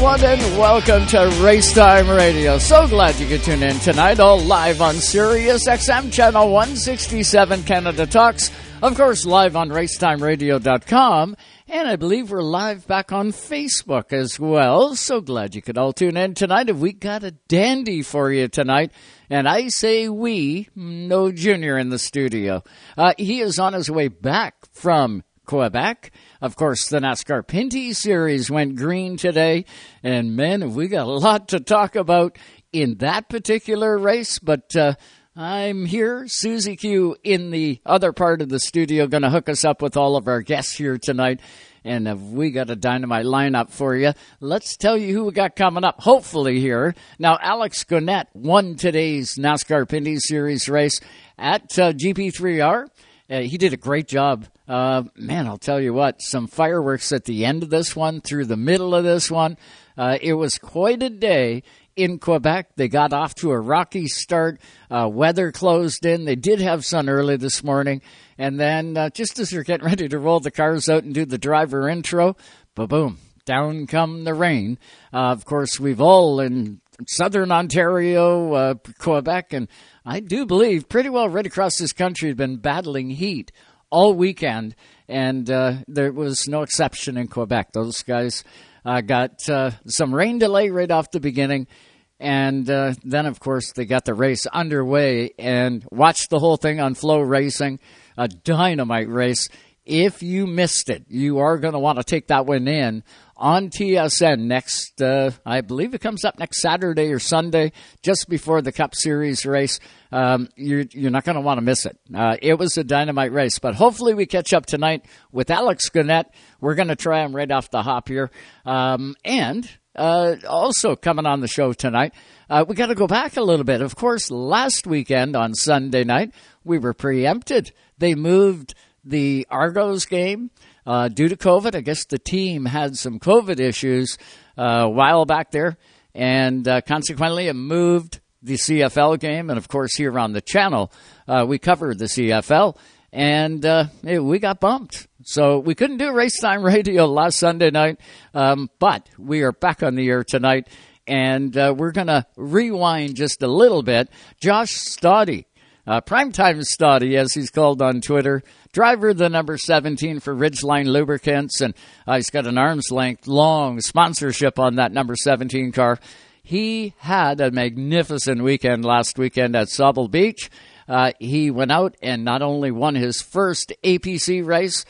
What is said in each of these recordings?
Everyone, and welcome to Racetime Radio. So glad you could tune in tonight, all live on Sirius XM Channel 167 Canada Talks. Of course, live on racetimeradio.com. And I believe we're live back on Facebook as well. So glad you could all tune in tonight. And we got a dandy for you tonight. And I say we, no junior in the studio. Uh, he is on his way back from Quebec. Of course, the NASCAR Pinty Series went green today, and man, we got a lot to talk about in that particular race. But uh, I'm here, Susie Q, in the other part of the studio, going to hook us up with all of our guests here tonight. And uh, we got a dynamite lineup for you. Let's tell you who we got coming up, hopefully, here. Now, Alex Guenette won today's NASCAR Pinty Series race at uh, GP3R. Uh, he did a great job. Uh, man, I'll tell you what, some fireworks at the end of this one, through the middle of this one. Uh, it was quite a day in Quebec. They got off to a rocky start. Uh, weather closed in. They did have sun early this morning. And then uh, just as they're getting ready to roll the cars out and do the driver intro, ba boom, down come the rain. Uh, of course, we've all in southern Ontario, uh, Quebec, and I do believe pretty well right across this country have been battling heat all weekend, and uh, there was no exception in Quebec. Those guys uh, got uh, some rain delay right off the beginning. And uh, then, of course, they got the race underway and watched the whole thing on FloRacing, a dynamite race. If you missed it, you are going to want to take that one in on TSN next, uh, I believe it comes up next Saturday or Sunday, just before the Cup Series race. Um, you're, you're not going to want to miss it. Uh, it was a dynamite race, but hopefully we catch up tonight with Alex Guenette. We're going to try him right off the hop here. Um, and uh, also coming on the show tonight, uh, we got to go back a little bit. Of course, last weekend on Sunday night, we were preempted. They moved the Argos game uh, due to COVID. I guess the team had some COVID issues uh, a while back there, and uh, consequently, it moved the CFL game. And of course, here on the channel, uh, we covered the CFL, and uh, we got bumped. So we couldn't do race time radio last Sunday night, um, but we are back on the air tonight. And we're going to rewind just a little bit. Josh Stoddy, uh, Primetime Stoddy, as he's called on Twitter, driver the number 17 for Ridgeline Lubricants, and uh, he's got an arm's length long sponsorship on that number 17 car. He had a magnificent weekend last weekend at Sauble Beach. Uh, he went out and not only won his first APC race,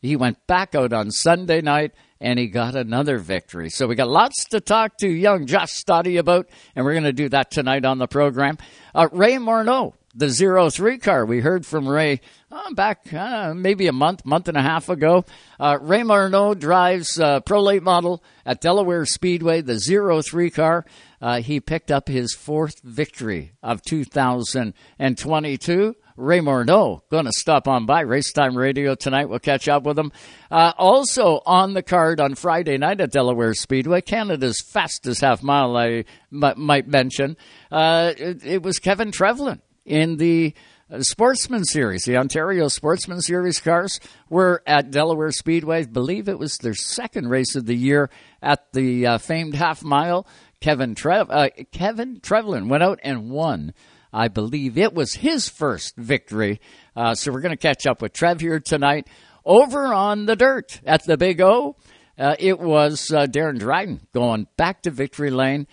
he went back out on Sunday night and he got another victory. So we got lots to talk to young Josh Stoddy about, and we're going to do that tonight on the program. Uh, Ray Morneau, the zero three car. We heard from Ray uh, back uh, maybe a month, month and a half ago. Uh, Ray Morneau drives uh, Pro Late model at Delaware Speedway, the zero three car. Uh, he picked up his fourth victory of 2022. Ray Morneau going to stop on by Racetime Radio tonight. We'll catch up with him. Uh, also on the card on Friday night at Delaware Speedway, Canada's fastest half mile, I m- might mention. Uh, it, it, was Kevin Trevlin in the Sportsman Series. The Ontario Sportsman Series cars were at Delaware Speedway. Believe it was their second race of the year at the uh, famed half mile. Kevin Trev- uh, Kevin Trevlin went out and won. I believe it was his first victory. Uh, so we're going to catch up with Trev here tonight. Over on the dirt at the Big O, uh, it was uh, Darren Dryden going back to victory lane.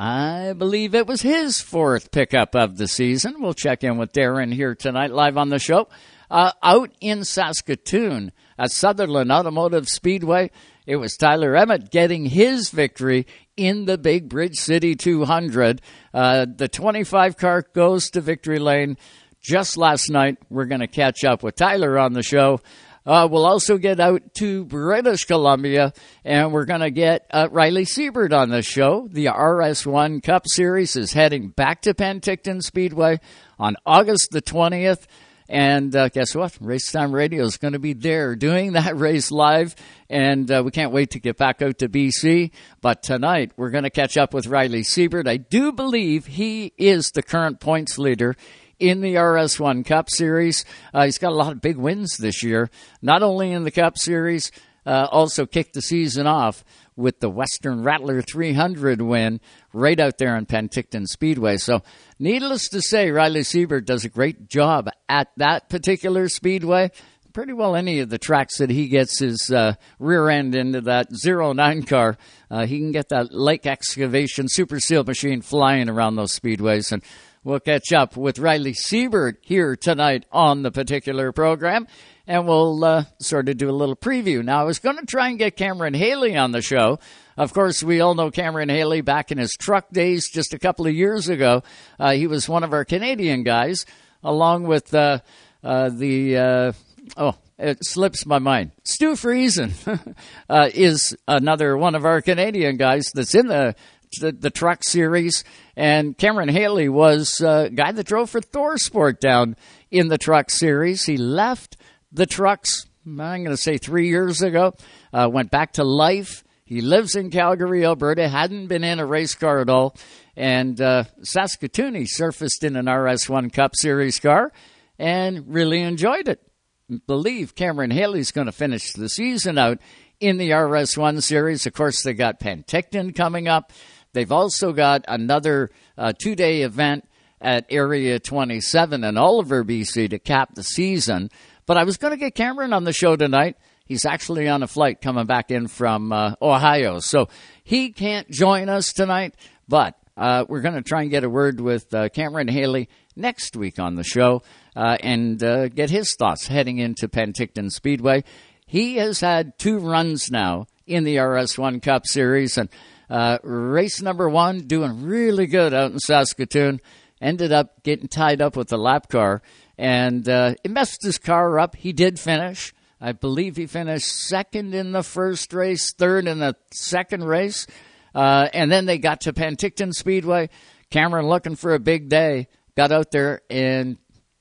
I believe it was his fourth pickup of the season. We'll check in with Darren here tonight, live on the show. Uh, out in Saskatoon at Sutherland Automotive Speedway, it was Tyler Emmett getting his victory in the Big Bridge City 200. Uh, the 25 car goes to victory lane just last night. We're going to catch up with Tyler on the show. Uh, we'll also get out to British Columbia, and we're going to get uh, Riley Siebert on the show. The RS1 Cup Series is heading back to Penticton Speedway on August the 20th. And uh, guess what? Racetime Radio is going to be there doing that race live. And uh, we can't wait to get back out to BC. But tonight, we're going to catch up with Riley Siebert. I do believe he is the current points leader in the RS1 Cup Series. Uh, he's got a lot of big wins this year, not only in the Cup Series, uh, also kicked the season off with the Western Rattler 300 win right out there in Penticton Speedway. So, needless to say, Riley Siebert does a great job at that particular speedway. Pretty well any of the tracks that he gets his uh, rear end into that 09 car, uh, he can get that lake excavation super seal machine flying around those speedways. And We'll catch up with Riley Siebert here tonight on the particular program, and we'll uh, sort of do a little preview. Now, I was going to try and get Cameron Hayley on the show. Of course, we all know Cameron Hayley back in his truck days just a couple of years ago. Uh, he was one of our Canadian guys, along with uh, uh the, uh, oh, it slips my mind. Stu Friesen uh, is another one of our Canadian guys that's in the the, the truck series. And Cameron Hayley was a uh, guy that drove for ThorSport down in the truck series. He left the trucks, I'm going to say three years ago, uh, went back to life. He lives in Calgary, Alberta, hadn't been in a race car at all. And uh, Saskatoon, he surfaced in an RS1 Cup Series car and really enjoyed it. Believe Cameron Hayley's going to finish the season out in the RS1 series. Of course, they got Penticton coming up. They've also got another uh, two day event at Area 27 in Oliver, BC to cap the season. But I was going to get Cameron on the show tonight. He's actually on a flight coming back in from uh, Ohio. So he can't join us tonight, but uh, we're going to try and get a word with uh, Cameron Hayley next week on the show uh, and uh, get his thoughts heading into Penticton Speedway. He has had two runs now in the RS1 Cup Series, and uh, race number one, doing really good out in Saskatoon. Ended up getting tied up with the lap car, and uh, it messed his car up. He did finish. I believe he finished second in the first race, third in the second race. Uh, and then they got to Penticton Speedway. Cameron looking for a big day. Got out there, and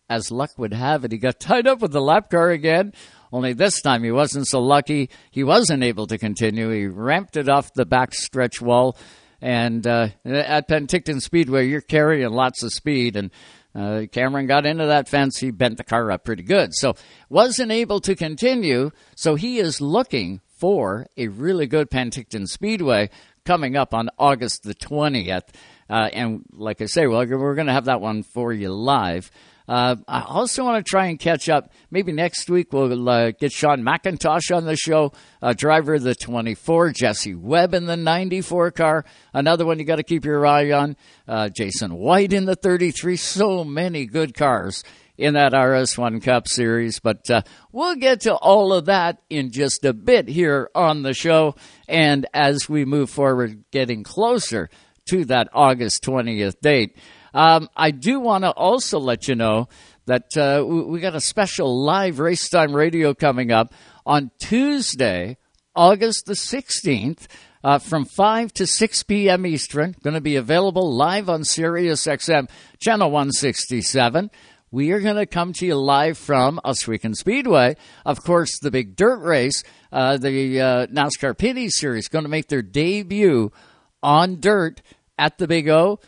as luck would have it, he got tied up with the lap car again. Only this time he wasn't so lucky. He wasn't able to continue. He ramped it off the backstretch wall. And uh, at Penticton Speedway, you're carrying lots of speed. And uh, Cameron got into that fence. He bent the car up pretty good. So wasn't able to continue. So he is looking for a really good Penticton Speedway coming up on August the 20th. Uh, and like I say, well, we're going to have that one for you live. Uh, I also want to try and catch up. Maybe next week we'll uh, get Sean McIntosh on the show, uh, driver of the 24, Jesse Webb in the 94 car. Another one you got to keep your eye on. Uh, Jason White in the 33. So many good cars in that RS1 Cup Series. But uh, we'll get to all of that in just a bit here on the show. And as we move forward, getting closer to that August 20th date. Um, I do want to also let you know that uh, we got a special live race time radio coming up on Tuesday, August the 16th. Uh, from 5 to 6 p.m. Eastern. Going to be available live on Sirius XM, channel 167. We are going to come to you live from Ohsweken Speedway. Of course, the big dirt race, uh, the uh, NASCAR Pinty Series, going to make their debut on dirt at the Big O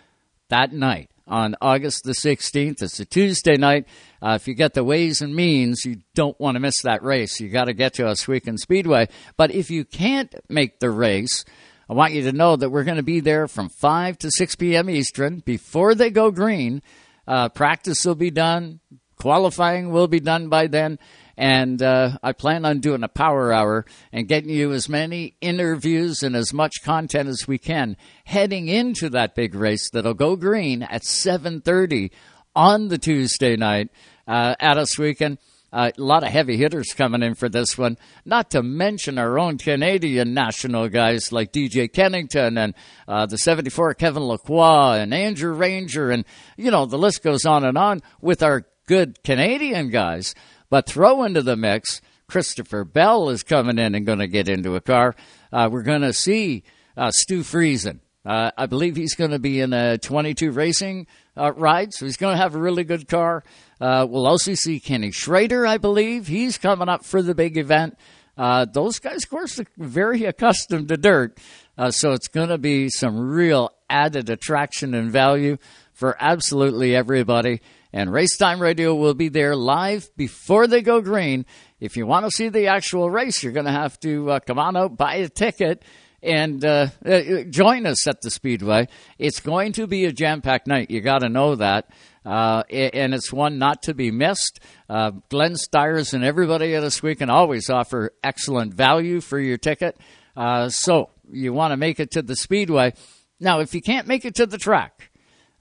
that night on August the 16th. It's a Tuesday night. Uh, if you get the ways and means, you don't want to miss that race. You got to get to Ohsweken Speedway. But if you can't make the race, I want you to know that we're going to be there from 5 to 6 p.m. Eastern before they go green. Uh, practice will be done. Qualifying will be done by then. And uh, I plan on doing a power hour and getting you as many interviews and as much content as we can heading into that big race that'll go green at 7:30 on the Tuesday night uh, at Ohsweken. Uh, a lot of heavy hitters coming in for this one, not to mention our own Canadian national guys like DJ Kennington and uh, the 74 Kevin Lacroix and Andrew Ranger, and you know, the list goes on and on with our good Canadian guys. But throw into the mix Christopher Bell is coming in and going to get into a car. Uh, we're going to see uh, Stu Friesen. Uh, I believe he's going to be in a 22 racing uh, ride, so he's going to have a really good car. Uh, we'll also see Kenny Schrader, I believe. He's coming up for the big event. Uh, those guys, of course, are very accustomed to dirt, uh, so it's going to be some real added attraction and value for absolutely everybody. And Racetime Radio will be there live before they go green. If you want to see the actual race, you're going to have to uh, come on out, buy a ticket, and uh, uh, join us at the Speedway. It's going to be a jam packed night. You got to know that. Uh, and it's one not to be missed. Uh, Glenn Styres and everybody at can always offer excellent value for your ticket. Uh, so you want to make it to the Speedway. Now, if you can't make it to the track,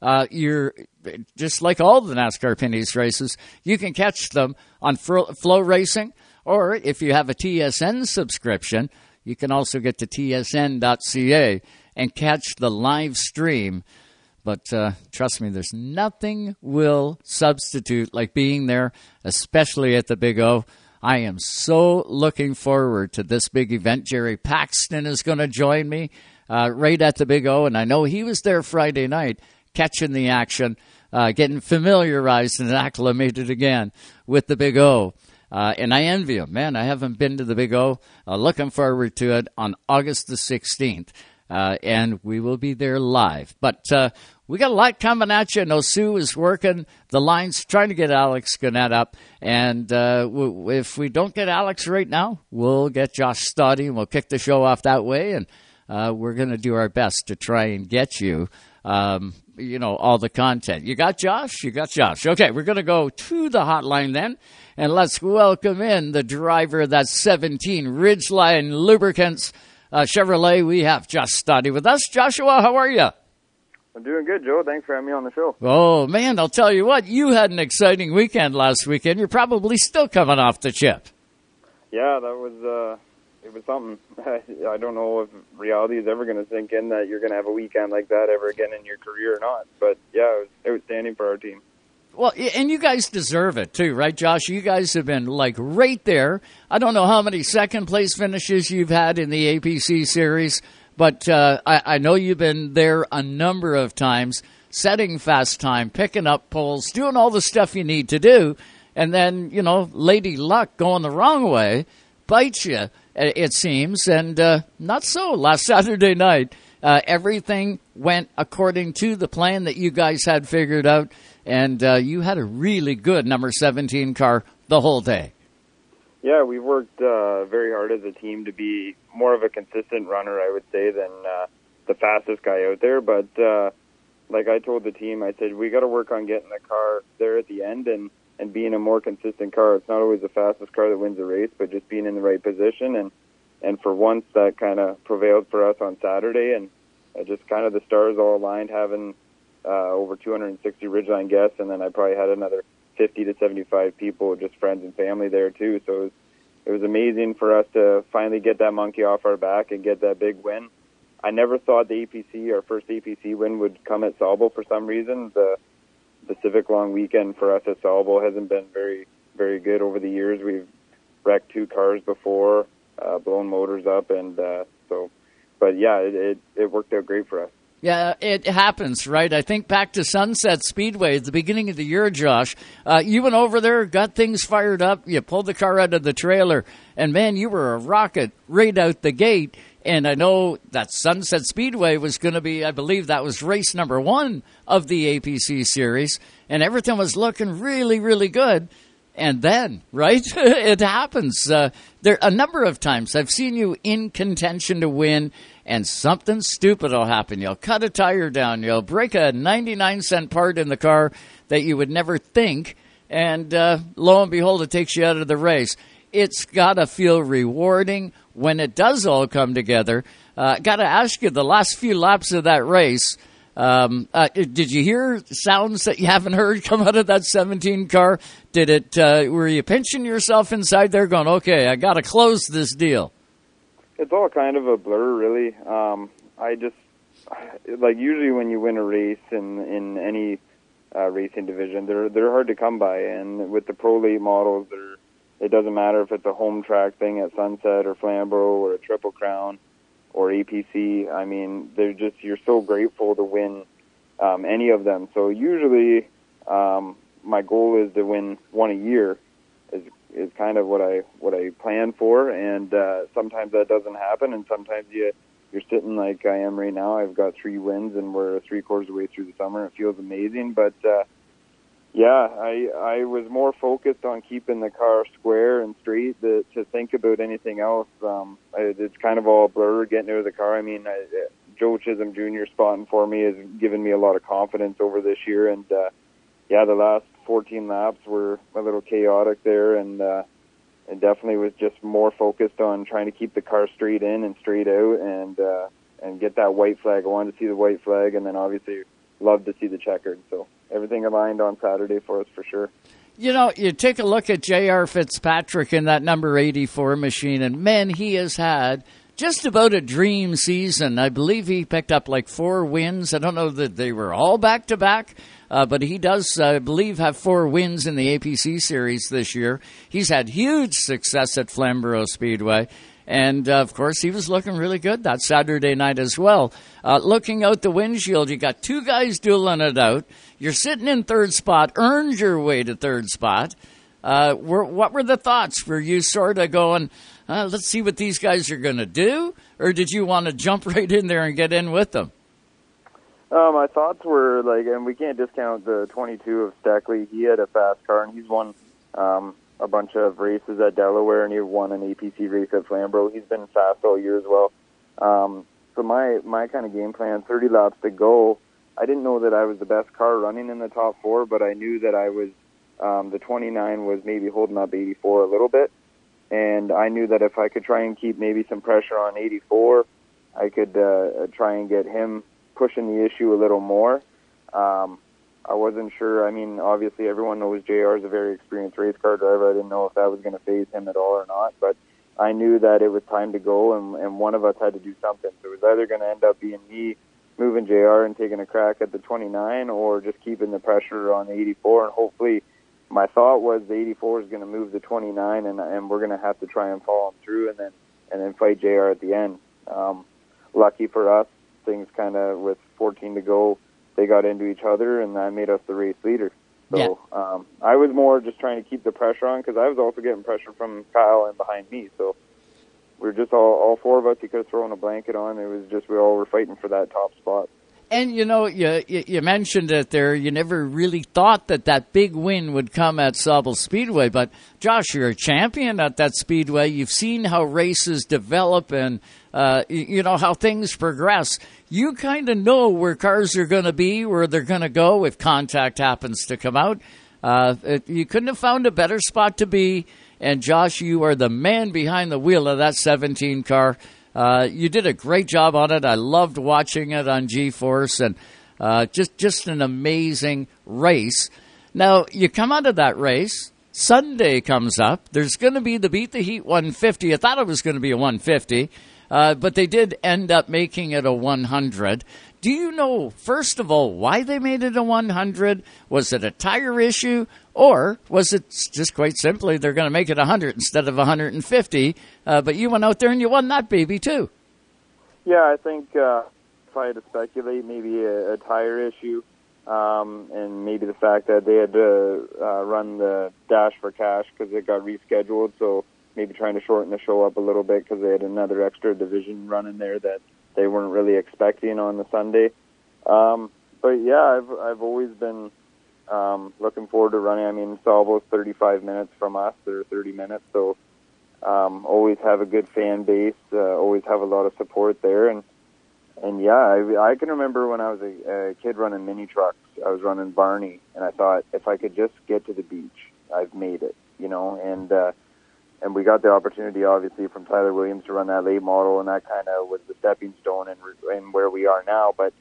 uh, you're just like all the NASCAR Pinty's races. You can catch them on FloRacing, or if you have a TSN subscription, you can also get to tsn.ca and catch the live stream. But uh, trust me, there's nothing will substitute like being there, especially at the Big O. I am so looking forward to this big event. Jerry Paxton is going to join me uh, right at the Big O, and I know he was there Friday night catching the action, uh, getting familiarized and acclimated again with the Big O. Uh, and I envy him. Man, I haven't been to the Big O. Uh, looking forward to it on August the 16th. Uh, and we will be there live. But uh, we got a lot coming at you. No, Sue is working the lines, trying to get Alex Guenette up. And uh, w- if we don't get Alex right now, we'll get Josh Stoddy and we'll kick the show off that way. And uh, we're going to do our best to try and get you um, you know, all the content. You got Josh? You got Josh. Okay, we're going to go to the hotline then, and let's welcome in the driver of that 17 Ridgeline Lubricants uh, Chevrolet. We have Josh Stoddy with us. Joshua, how are you? I'm doing good, Joe. Thanks for having me on the show. Oh, man, I'll tell you what, you had an exciting weekend last weekend. You're probably still coming off the chip. Yeah, that was uh, it was something. I don't know if reality is ever going to sink in that you're going to have a weekend like that ever again in your career or not. But yeah, it was outstanding for our team. Well, and you guys deserve it too, right, Josh? You guys have been like right there. I don't know how many second place finishes you've had in the APC series, but uh, I, I know you've been there a number of times, setting fast time, picking up poles, doing all the stuff you need to do, and then you know, Lady Luck going the wrong way bites you it seems, and uh, not so. Last Saturday night, uh, everything went according to the plan that you guys had figured out, and uh, you had a really good number 17 car the whole day. Yeah, we worked uh, very hard as a team to be more of a consistent runner, I would say, than uh, the fastest guy out there. But uh, like I told the team, I said we got to work on getting the car there at the end and and being a more consistent car. It's not always the fastest car that wins the race, but just being in the right position. And and for once, that kind of prevailed for us on Saturday, and uh, just kind of the stars all aligned, having uh, over 260 Ridgeline guests, and then I probably had another 50 to 75 people, just friends and family there too. So it was, it was amazing for us to finally get that monkey off our back and get that big win. I never thought the APC, our first APC win, would come at Sauble for some reason. The the Civic Long weekend for us at Sauble hasn't been very very good over the years. We've wrecked two cars before, uh, blown motors up, and uh, so. But yeah, it, it it worked out great for us. Yeah, it happens, right? I think back to Sunset Speedway at the beginning of the year, Josh. Uh, you went over there, got things fired up, you pulled the car out of the trailer, and man, you were a rocket right out the gate. And I know that Sunset Speedway was going to be, I believe that was race number one of the APC series, and everything was looking really, really good. And then, right, it happens. Uh, there a number of times I've seen you in contention to win, and something stupid will happen. You'll cut a tire down, you'll break a 99 cent part in the car that you would never think, and uh, lo and behold, it takes you out of the race. It's got to feel rewarding when it does all come together. Uh, Got to ask you, the last few laps of that race, um, uh, did you hear sounds that you haven't heard come out of that 17 car? Did it? Uh, were you pinching yourself inside there, going, "Okay, I got to close this deal"? It's all kind of a blur, really. Um, I just like usually when you win a race in in any uh, racing division, they're they're hard to come by, and with the pro late models, they're it doesn't matter if it's a home track thing at Sunset or Flamborough or a Triple Crown or APC. I mean, they're just you're so grateful to win um, any of them. So usually, um, my goal is to win one a year. Is is kind of what I what I plan for, and uh, sometimes that doesn't happen, and sometimes you you're sitting like I am right now. I've got three wins, and we're three quarters of the way through the summer. It feels amazing, but uh, yeah, I I was more focused on keeping the car square and straight to, to think about anything else. Um, I, it's kind of all blur getting out of the car. I mean, I, Joe Chisholm Jr. spotting for me has given me a lot of confidence over this year, and uh, yeah, the last 14 laps were a little chaotic there, and uh, it definitely was just more focused on trying to keep the car straight in and straight out, and uh, and get that white flag. I wanted to see the white flag, and then obviously love to see the checkered. So everything aligned on Saturday for us for sure. You know, you take a look at J.R. Fitzpatrick in that number 84 machine, and man, he has had just about a dream season. I believe he picked up like four wins. I don't know that they were all back to back, but he does, I believe, have four wins in the APC series this year. He's had huge success at Flamborough Speedway. And uh, of course, he was looking really good that Saturday night as well. Uh, looking out the windshield, you got two guys dueling it out. You're sitting in third spot, earned your way to third spot. Uh, were, what were the thoughts? Were you sort of going, uh, let's see what these guys are going to do? Or did you want to jump right in there and get in with them? Uh, my thoughts were like, and we can't discount the 22 of Stackley. He had a fast car, and he's won um, a bunch of races at Delaware, and he won an APC race at Flamborough. He's been fast all year as well. Um, so my my kind of game plan, 30 laps to go. I didn't know that I was the best car running in the top four, but I knew that I was. Um, the 29 was maybe holding up 84 a little bit, and I knew that if I could try and keep maybe some pressure on 84, I could uh, try and get him pushing the issue a little more. Um, I wasn't sure. I mean, obviously everyone knows JR is a very experienced race car driver. I didn't know if that was going to phase him at all or not, but I knew that it was time to go, and, and one of us had to do something. So it was either going to end up being me moving JR and taking a crack at the 29, or just keeping the pressure on the 84. And hopefully, my thought was the 84 is going to move the 29, and and we're going to have to try and follow him through, and then and then fight JR at the end. Um, lucky for us, things kind of with 14 to go, they got into each other, and that made us the race leader. So Yeah. um, I was more just trying to keep the pressure on because I was also getting pressure from Kyle and behind me. So we are just all all four of us. You could have thrown a blanket on. It was just we all were fighting for that top spot. And you know, you, you mentioned it there. You never really thought that that big win would come at Sauble Speedway, but Josh, you're a champion at that speedway. You've seen how races develop and uh, you know how things progress. You kind of know where cars are going to be, where they're going to go if contact happens to come out. Uh, it, you couldn't have found a better spot to be. And Josh, you are the man behind the wheel of that 17 car. Uh, you did a great job on it. I loved watching it on G-Force, and uh, just just an amazing race. Now you come out of that race. Sunday comes up. There's going to be the Beat the Heat 150. I thought it was going to be a 150, uh, but they did end up making it a 100. Do you know, first of all, why they made it a 100? Was it a tire issue? Or was it just quite simply they're going to make it 100 instead of 150? Uh, but you went out there and you won that baby too. Yeah, I think uh, if I had to speculate, maybe a, a tire issue, um, and maybe the fact that they had to uh, run the dash for cash because it got rescheduled. So maybe trying to shorten the show up a little bit because they had another extra division run in there that they weren't really expecting on the Sunday. Um, but yeah, I've I've always been um, looking forward to running. I mean, Sauble's 35 minutes from us, or 30 minutes, so um, always have a good fan base. Uh, always have a lot of support there, and and yeah, I, I can remember when I was a, a kid running mini trucks. I was running Barney, and I thought if I could just get to the beach, I've made it. You know, and uh, and we got the opportunity, obviously, from Tyler Williams to run that late model, and that kind of was the stepping stone and and where we are now. But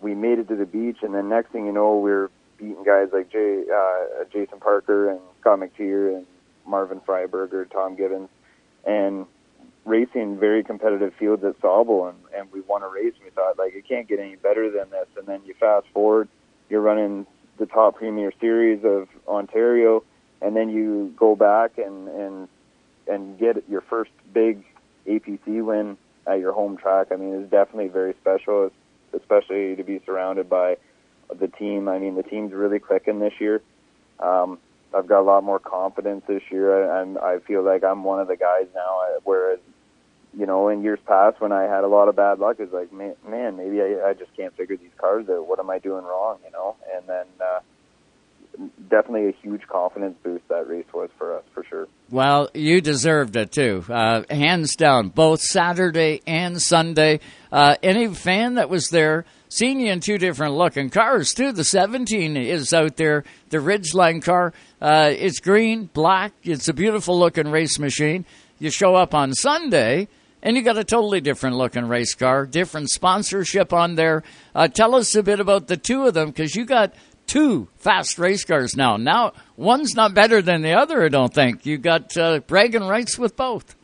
we made it to the beach, and then next thing you know, we we're beating guys like Jay, uh, Jason Parker and Scott McTeer and Marvin Freiberger, Tom Gibbons, and racing very competitive fields at Sauble, and, and we won a race. And we thought like it can't get any better than this. And then you fast forward, you're running the top Premier Series of Ontario. and then you go back and and and get your first big APC win at your home track. I mean, it's definitely very special, especially to be surrounded by the team. I mean, the team's really clicking this year. Um, I've got a lot more confidence this year. I, I feel like I'm one of the guys now. Whereas, you know, in years past when I had a lot of bad luck, it's like, man, man maybe I, I just can't figure these cars out. What am I doing wrong? You know, and then. uh definitely a huge confidence boost that race was for us for sure. Well, you deserved it too, uh, hands down, both Saturday and Sunday. Uh, any fan that was there, seen you in two different looking cars too. The 17 is out there, the Ridgeline car. Uh, it's green, black. It's a beautiful looking race machine. You show up on Sunday. And you got a totally different looking race car, different sponsorship on there. Uh, tell us a bit about the two of them because you got two fast race cars now. Now, one's not better than the other, I don't think. You got uh, bragging rights with both.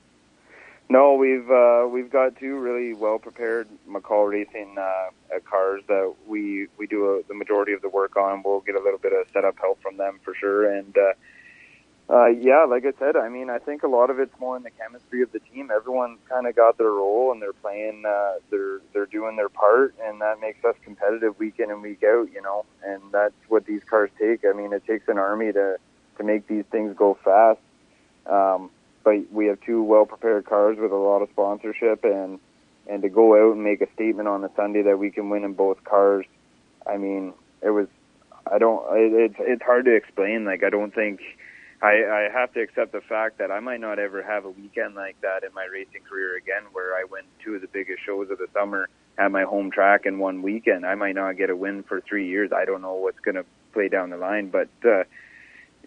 No, we've uh, we've got two really well prepared McCall Racing uh, cars that we we do a, the majority of the work on. We'll get a little bit of setup help from them for sure, and uh, uh, yeah, like I said, I mean, I think a lot of it's more in the chemistry of the team. Everyone's kind of got their role, and they're playing, uh, they're they're doing their part, and that makes us competitive week in and week out. You know, and that's what these cars take. I mean, it takes an army to to make these things go fast. Um, but we have two well prepared cars with a lot of sponsorship, and and to go out and make a statement on the Sunday that we can win in both cars. I mean, it was. I don't. It, it's it's hard to explain. Like I don't think I, I have to accept the fact that I might not ever have a weekend like that in my racing career again, where I win two of the biggest shows of the summer at my home track in one weekend. I might not get a win for three years. I don't know what's going to play down the line, but uh,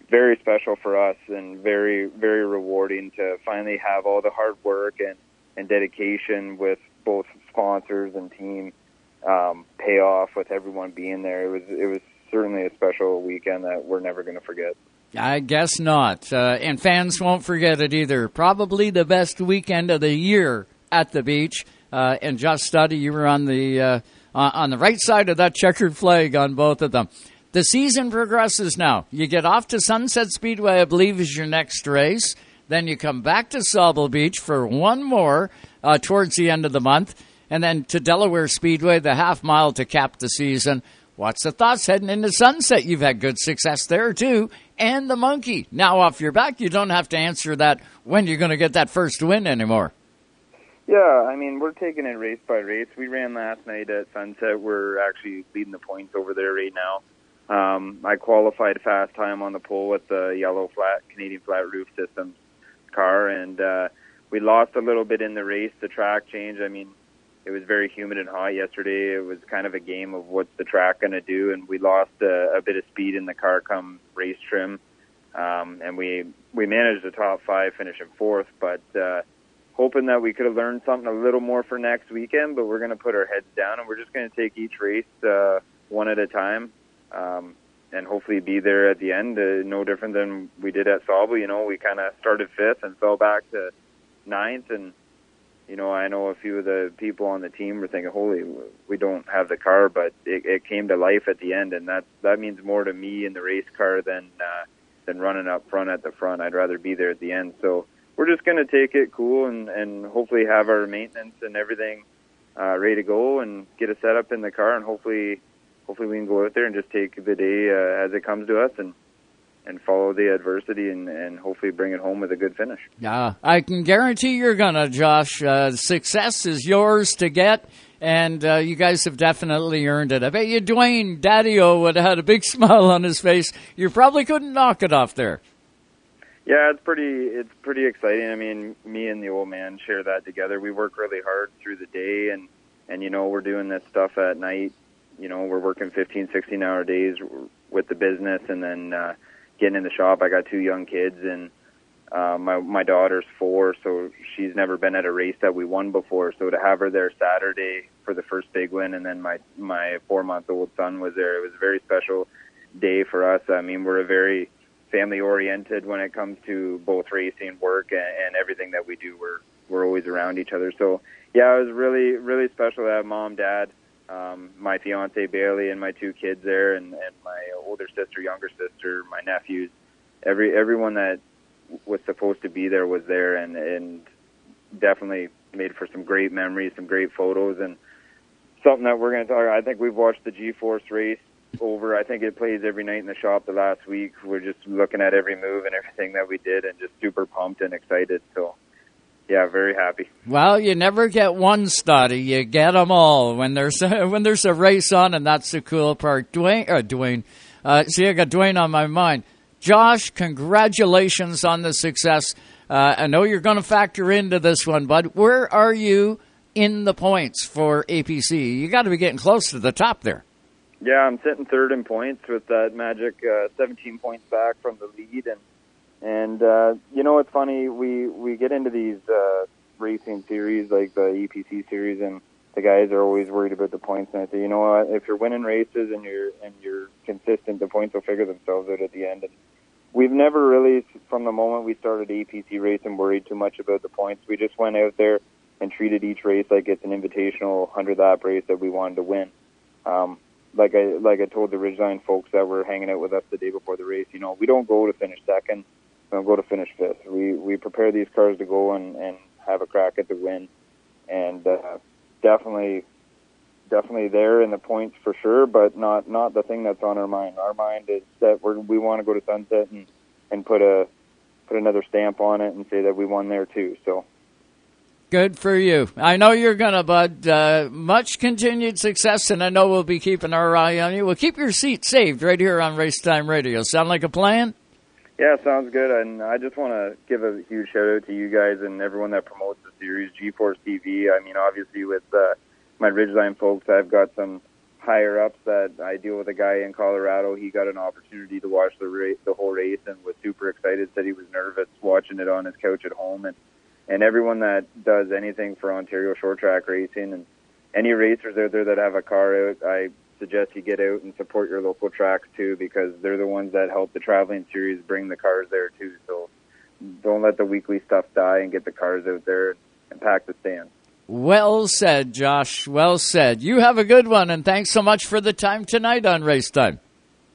very special for us and very, very rewarding to finally have all the hard work and, and dedication with both sponsors and team um, pay off with everyone being there. It was, it was certainly a special weekend that we're never going to forget. I guess not. Uh, and fans won't forget it either. Probably the best weekend of the year at the beach. Uh, and Josh Stoddy, you were on the uh, on the right side of that checkered flag on both of them. The season progresses now. You get off to Sunset Speedway, I believe, is your next race. Then you come back to Sauble Beach for one more uh, towards the end of the month, and then to Delaware Speedway, the half mile to cap the season. What's the thoughts heading into Sunset? You've had good success there too, and the monkey. Now off your back, you don't have to answer that when you're going to get that first win anymore. Yeah, I mean, we're taking it race by race. We ran last night at Sunset. We're actually leading the points over there right now. Um, I qualified fast time on the pole with the yellow flat Canadian flat roof systems car, and uh, we lost a little bit in the race. The track changed. I mean, it was very humid and hot yesterday. It was kind of a game of what's the track going to do, and we lost a, a bit of speed in the car come race trim, um, and we we managed the top five, finishing fourth, but. Uh, hoping that we could have learned something a little more for next weekend, but we're going to put our heads down and we're just going to take each race uh, one at a time, um, and hopefully be there at the end. Uh, no different than we did at Sauble. You know, we kind of started fifth and fell back to ninth, and you know, I know a few of the people on the team were thinking, "Holy, we don't have the car," but it, it came to life at the end, and that that means more to me in the race car than uh, than running up front at the front. I'd rather be there at the end. So we're just going to take it cool and, and hopefully have our maintenance and everything uh, ready to go and get a setup in the car and hopefully hopefully we can go out there and just take the day uh, as it comes to us and and follow the adversity and, and hopefully bring it home with a good finish. Yeah, I can guarantee you're gonna, Josh. Uh, success is yours to get, and uh, you guys have definitely earned it. I bet you Dwayne Daddio would have had a big smile on his face. You probably couldn't knock it off there. Yeah, it's pretty it's pretty exciting. I mean, me and the old man share that together. We work really hard through the day and and you know, we're doing this stuff at night. You know, we're working 15, 16 hour days with the business and then uh getting in the shop. I got two young kids and uh, my my daughter's four, so she's never been at a race that we won before. So to have her there Saturday for the first big win, and then my my four month old son was there. It was a very special day for us. I mean, we're a very family oriented when it comes to both racing, work, and, and everything that we do. We're we're always around each other. So yeah, it was really really special to have mom, dad, um, my fiance Bailey, and my two kids there, and and my older sister, younger sister, my nephews. every everyone that was supposed to be there was there, and and definitely made for some great memories, some great photos, and something that we're going to talk. I think we've watched the G-Force race over. I think it plays every night in the shop. The last week, we're just looking at every move and everything that we did, and just super pumped and excited. So, yeah, very happy. Well, you never get one Stoddy; you get them all when there's a, when there's a race on, and that's the cool part. Dwayne, uh, Dwayne, uh, see, I got Dwayne on my mind. Josh, congratulations on the success. Uh, I know you're going to factor into this one, but where are you in the points for APC? You got to be getting close to the top there. Yeah, I'm sitting third in points with that magic uh, 17 points back from the lead, and and uh, you know it's funny we we get into these uh, racing series like the APC series, and the guys are always worried about the points. And I say, you know what, if you're winning races and you're and you're consistent, the points will figure themselves out at the end. And we've never really, from the moment we started APC racing, worried too much about the points. We just went out there and treated each race like it's an invitational hundred lap race that we wanted to win. Um, like I like I told the Ridgeline folks that were hanging out with us the day before the race, you know, we don't go to finish second, we don't go to finish fifth. We we prepare these cars to go and and have a crack at the win, and uh, definitely definitely there in the points for sure, but not not the thing that's on our mind. Our mind is that we we want to go to sunset and and put a put another stamp on it and say that we won there too. So Good for you. I know you're going to, bud. Uh, much continued success, and I know we'll be keeping our eye on you. We'll keep your seat saved right here on Racetime Radio. Sound like a plan? Yeah, sounds good. And I just want to give a huge shout out to you guys and everyone that promotes the series, G-Force TV. I mean, obviously with uh, my Ridgeline folks, I've got some higher ups that I deal with a guy in Colorado. He got an opportunity to watch the race, the whole race, and was super excited. Said he was nervous watching it on his couch at home, and and everyone that does anything for Ontario short track racing and any racers out there that have a car out, I suggest you get out and support your local tracks too because they're the ones that help the traveling series bring the cars there too. So don't let the weekly stuff die and get the cars out there and pack the stands. Well said, Josh. Well said. You have a good one, and thanks so much for the time tonight on Race Time.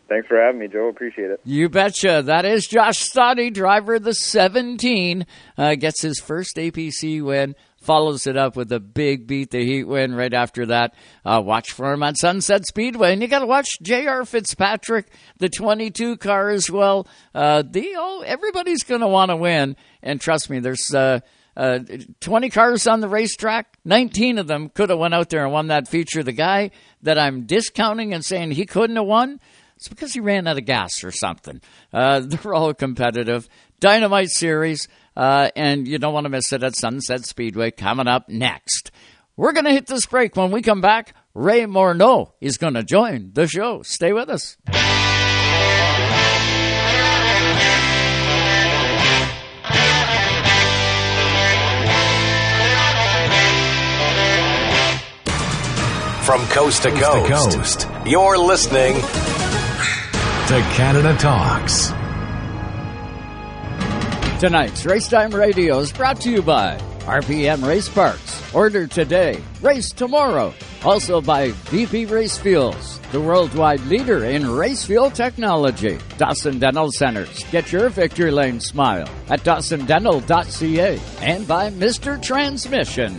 Thanks for having me, Joe. Appreciate it. You betcha. That is Josh Stoddy, driver of the 17. Uh, gets his first APC win. Follows it up with a big beat the heat win right after that. Uh, watch for him on Sunset Speedway. And you got to watch J.R. Fitzpatrick, the 22 car as well. Uh, the, oh, everybody's going to want to win. And trust me, there's, uh, uh, 20 cars on the racetrack. 19 of them could have went out there and won that feature. The guy that I'm discounting and saying he couldn't have won, it's because he ran out of gas or something. Uh, they're all competitive. Dynamite Series, uh, and you don't want to miss it at Sunset Speedway coming up next. We're going to hit this break. When we come back, Ray Morneau is going to join the show. Stay with us. From coast to coast, coast. you're listening to Canada Talks. Tonight's Racetime Radio is brought to you by RPM Race Parts. Order today, race tomorrow. Also by VP Race Fuels, the worldwide leader in race fuel technology. Dawson Dental Centers. Get your victory lane smile at dawsondental.ca. And by Mr. Transmission.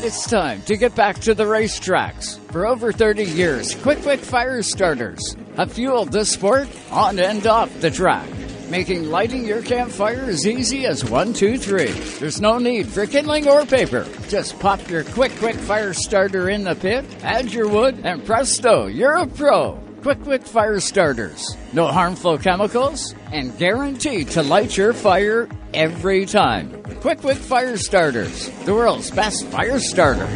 It's time to get back to the racetracks. For over 30 years, Quick Quick Fire Starters have fueled the sport on and off the track, making lighting your campfire as easy as one, two, three. There's no need for kindling or paper. Just pop your Quick Quick Fire Starter in the pit, add your wood, and presto, you're a pro. Quick Quick Fire Starters. No harmful chemicals and guaranteed to light your fire every time. Quick Quick Fire Starters, the world's best fire starter.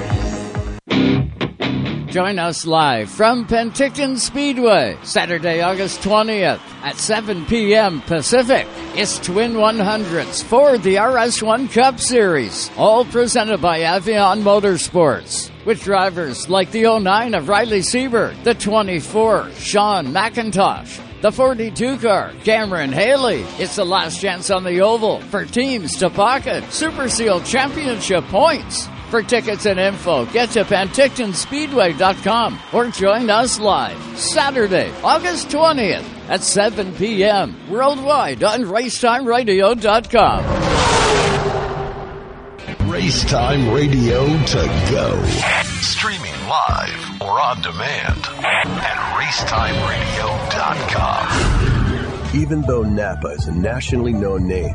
Join us live from Penticton Speedway, Saturday, August 20th at 7 p.m. Pacific. It's Twin 100s for the RS1 Cup Series, all presented by Avion Motorsports. With drivers like the 09 of Riley Siebert, the 24, Sean McIntosh, the 42 car, Cameron Hayley. It's the last chance on the oval for teams to pocket Super Seal Championship points. For tickets and info, get to PentictonSpeedway.com or join us live Saturday, August 20th at 7 p.m. worldwide on RaceTimeRadio.com. Racetime Radio to go. Streaming live or on demand at racetimeradio.com. Even though Napa is a nationally known name,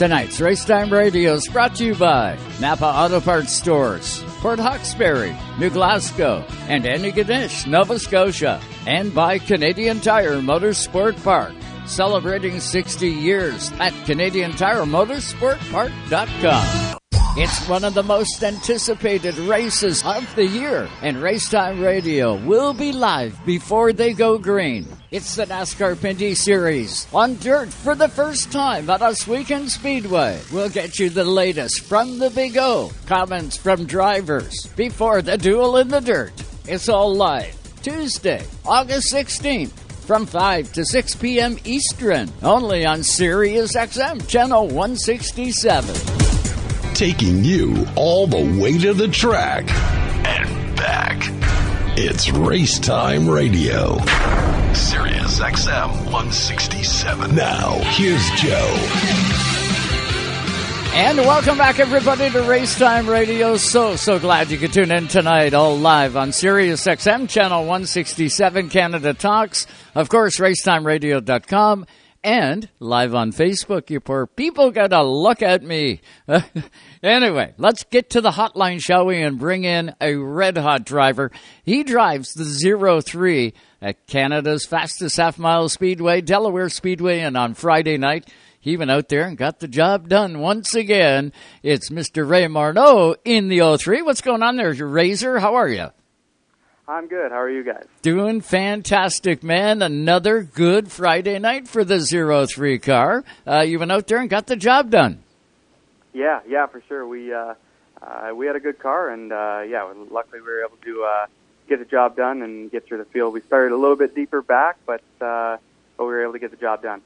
Tonight's Racetime Radio is brought to you by Napa Auto Parts Stores, Port Hawkesbury, New Glasgow, and Antigonish, Nova Scotia, and by Canadian Tire Motorsport Park, celebrating 60 years at CanadianTireMotorsportPark.com. It's one of the most anticipated races of the year, and Racetime Radio will be live before they go green. It's the NASCAR Pinty's Series on dirt for the first time at Oswego Speedway. We'll get you the latest from the Big O, comments from drivers before the duel in the dirt. It's all live Tuesday, August 16th from 5 to 6 p.m. Eastern, only on Sirius XM Channel 167. Taking you all the way to the track and back. It's Racetime Radio. Sirius XM 167. Now, here's Joe. And welcome back, everybody, to Racetime Radio. So, so glad you could tune in tonight, all live on Sirius XM Channel 167 Canada Talks. Of course, racetimeradio.com and live on Facebook. You poor people gotta look at me. anyway, let's get to the hotline, shall we, and bring in a red hot driver. He drives the zero three at Canada's fastest half mile speedway, Delaware Speedway, and on Friday night, he went out there and got the job done once again. It's Mr. Ray Morneau in the 03. What's going on there, Razor? How are you? I'm good. How are you guys? Doing fantastic, man. Another good Friday night for the zero three car. Uh, you went out there and got the job done. Yeah, yeah, for sure. We uh, uh, we had a good car, and uh, yeah, luckily we were able to uh, get the job done and get through the field. We started a little bit deeper back, but uh, but we were able to get the job done.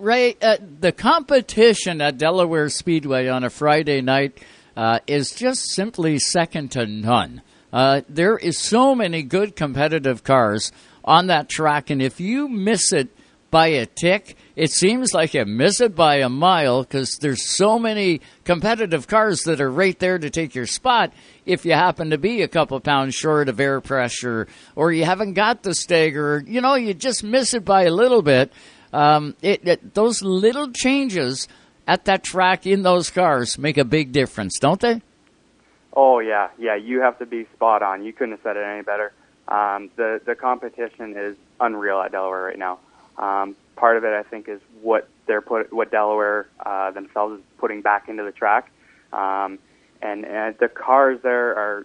Ray, uh, the competition at Delaware Speedway on a Friday night uh, is just simply second to none. Uh, there is so many good competitive cars on that track, and if you miss it by a tick, it seems like you miss it by a mile because there's so many competitive cars that are right there to take your spot. If you happen to be a couple pounds short of air pressure, or you haven't got the stagger, you know, you just miss it by a little bit. Um, it, it, those little changes at that track in those cars make a big difference, don't they? Oh yeah, yeah. You have to be spot on. You couldn't have said it any better. Um, the the competition is unreal at Delaware right now. Um, part of it, I think, is what they're put what Delaware uh, themselves is putting back into the track, um, and, and the cars there are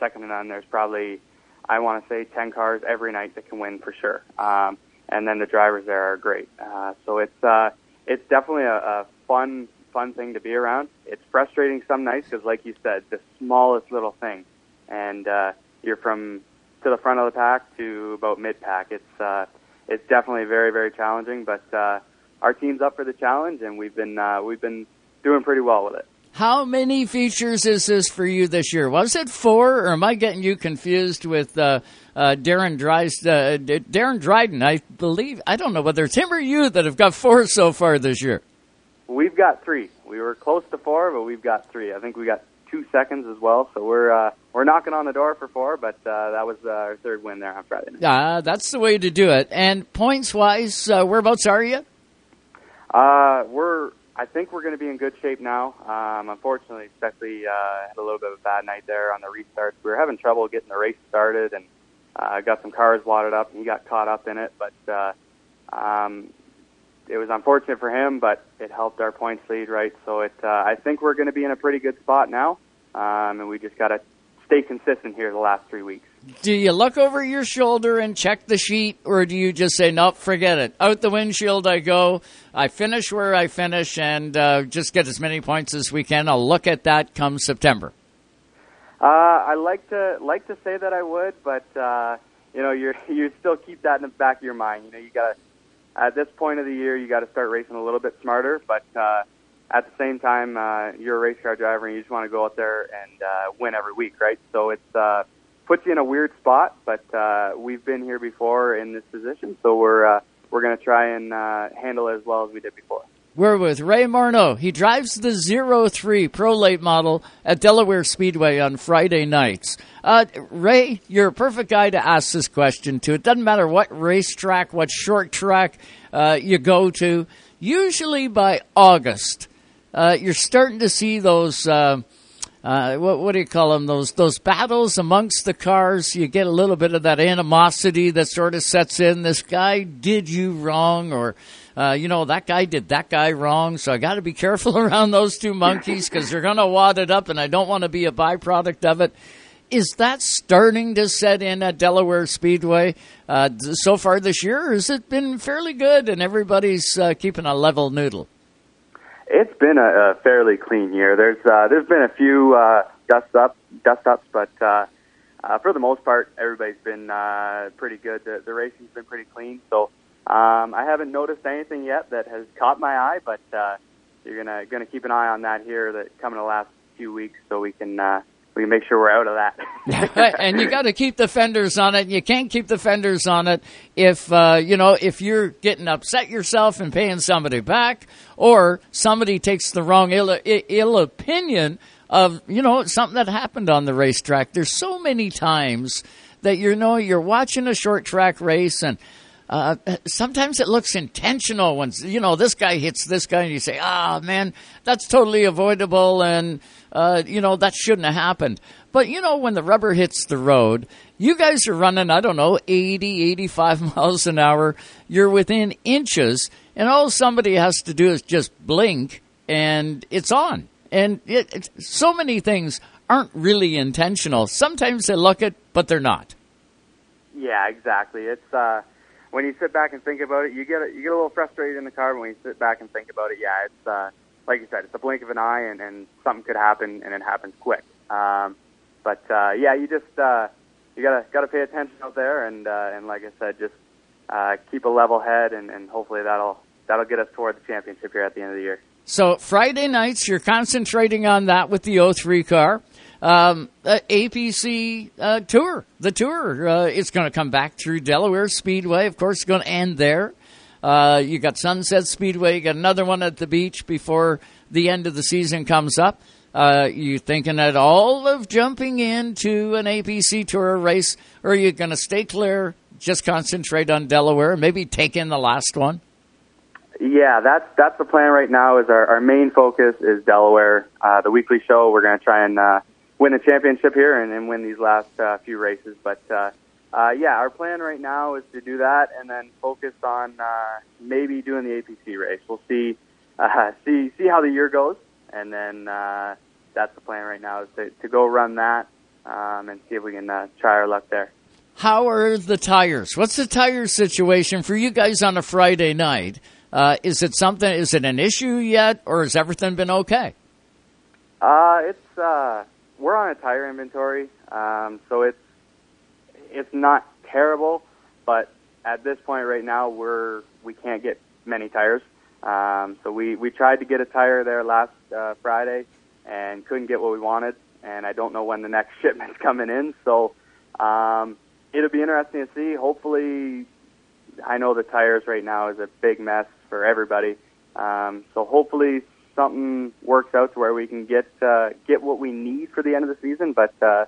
second to none. There's probably I want to say ten cars every night that can win for sure. Um, and then the drivers there are great. Uh, so it's uh, it's definitely a, a fun fun thing to be around. It's frustrating some nights because, like you said, the smallest little thing, and uh, you're from to the front of the pack to about mid pack. It's uh, it's definitely very very challenging, but uh, our team's up for the challenge, and we've been uh, we've been doing pretty well with it. How many features is this for you this year? Was it four, or am I getting you confused with uh, uh, Darren Dries, uh, Darren Dryden? I believe I don't know whether it's him or you that have got four so far this year. We've got three. We were close to four, but we've got three. I think we got two seconds as well. So we're uh, we're knocking on the door for four, but uh, that was uh, our third win there on Friday night. Uh, that's the way to do it. And points wise, uh, whereabouts are you? Uh, we're I think we're going to be in good shape now. Um, unfortunately, especially uh, had a little bit of a bad night there on the restarts. We were having trouble getting the race started, and uh, got some cars wadded up, and he got caught up in it. But uh, um, it was unfortunate for him, but it helped our points lead, right? So it, uh, I think we're going to be in a pretty good spot now, um, and we just got to stay consistent here the last three weeks. Do you look over your shoulder and check the sheet, or do you just say, nope, forget it? Out the windshield I go. I finish where I finish and uh, just get as many points as we can. I'll look at that come September. Uh, I like to like to say that I would, but uh, you know, you're you still keep that in the back of your mind. You know, you got to at this point of the year, you got to start racing a little bit smarter, but uh, at the same time, uh, you're a race car driver and you just want to go out there and uh, win every week, right? So it's uh, puts you in a weird spot, but uh, we've been here before in this position, so we're uh, we're going to try and uh, handle it as well as we did before. We're with Ray Morneau. He drives the 03 Pro Late model at Delaware Speedway on Friday nights. Uh, Ray, you're a perfect guy to ask this question to. It doesn't matter what racetrack, what short track uh, you go to. Usually by August, uh, you're starting to see those. Uh, uh, what, what do you call them? Those those battles amongst the cars. You get a little bit of that animosity that sort of sets in. This guy did you wrong, or uh, you know that guy did that guy wrong. So I got to be careful around those two monkeys because they're going to wad it up, and I don't want to be a byproduct of it. Is that starting to set in at Delaware Speedway uh, so far this year? Has it been fairly good, and everybody's uh, keeping a level noodle? It's been a, a fairly clean year. There's uh, there's been a few uh, dust up dust ups, but uh, for the most part, everybody's been pretty good. The, the racing's been pretty clean. So um, I haven't noticed anything yet that has caught my eye, but uh, you're gonna gonna keep an eye on that here that coming the last few weeks, so we can uh, we can make sure we're out of that. and you got to keep the fenders on it. You can't keep the fenders on it if uh, you know if you're getting upset yourself and paying somebody back, or somebody takes the wrong ill, ill opinion of you know something that happened on the racetrack. There's so many times that you know you're watching a short track race and. Uh, sometimes it looks intentional when you know this guy hits this guy, and you say, "Ah, oh, man, that's totally avoidable," and uh, you know, that shouldn't have happened. But, you know, when the rubber hits the road, you guys are running, I don't know, 80, 85 miles an hour. You're within inches, and all somebody has to do is just blink, and it's on. And it, so many things aren't really intentional. Sometimes they look it, but they're not. Yeah, exactly. It's uh, when you sit back and think about it, you get you get a little frustrated in the car. But when you sit back and think about it, yeah, it's uh, like you said, it's a blink of an eye, and, and something could happen, and it happens quick. Um, but uh, yeah, you just uh, you gotta gotta pay attention out there, and uh, and like I said, just uh, keep a level head, and, and hopefully that'll that'll get us toward the championship here at the end of the year. So Friday nights, you're concentrating on that with the 03 car. Um, uh, APC uh, tour, the tour, uh, it's going to come back through Delaware Speedway. Of course, it's going to end there. Uh, you got Sunset Speedway. You got another one at the beach before the end of the season comes up. Uh, you thinking at all of jumping into an APC Tour race, or are you going to stay clear, just concentrate on Delaware, maybe take in the last one? Yeah, that's that's the plan right now. Is our, our main focus is Delaware. Uh, the weekly show, we're going to try and uh, win a championship here and, and win these last uh, few races. But uh, uh, yeah, our plan right now is to do that and then focus on uh, maybe doing the APC race. We'll see uh, see see how the year goes, and then uh, that's the plan right now is to, to go run that um, and see if we can uh, try our luck there. How are the tires? What's the tire situation for you guys on a Friday night? Uh, is it something? Is it an issue yet, or has everything been okay? Uh, it's uh, we're on a tire inventory, um, so it's it's not terrible, but at this point right now, we're we can't get many tires. Um, so we we tried to get a tire there last uh, Friday and couldn't get what we wanted. And I don't know when the next shipment's coming in. So um, it'll be interesting to see. Hopefully, I know the tires right now is a big mess for everybody. Um, so hopefully something works out to where we can get uh, get what we need for the end of the season. But uh,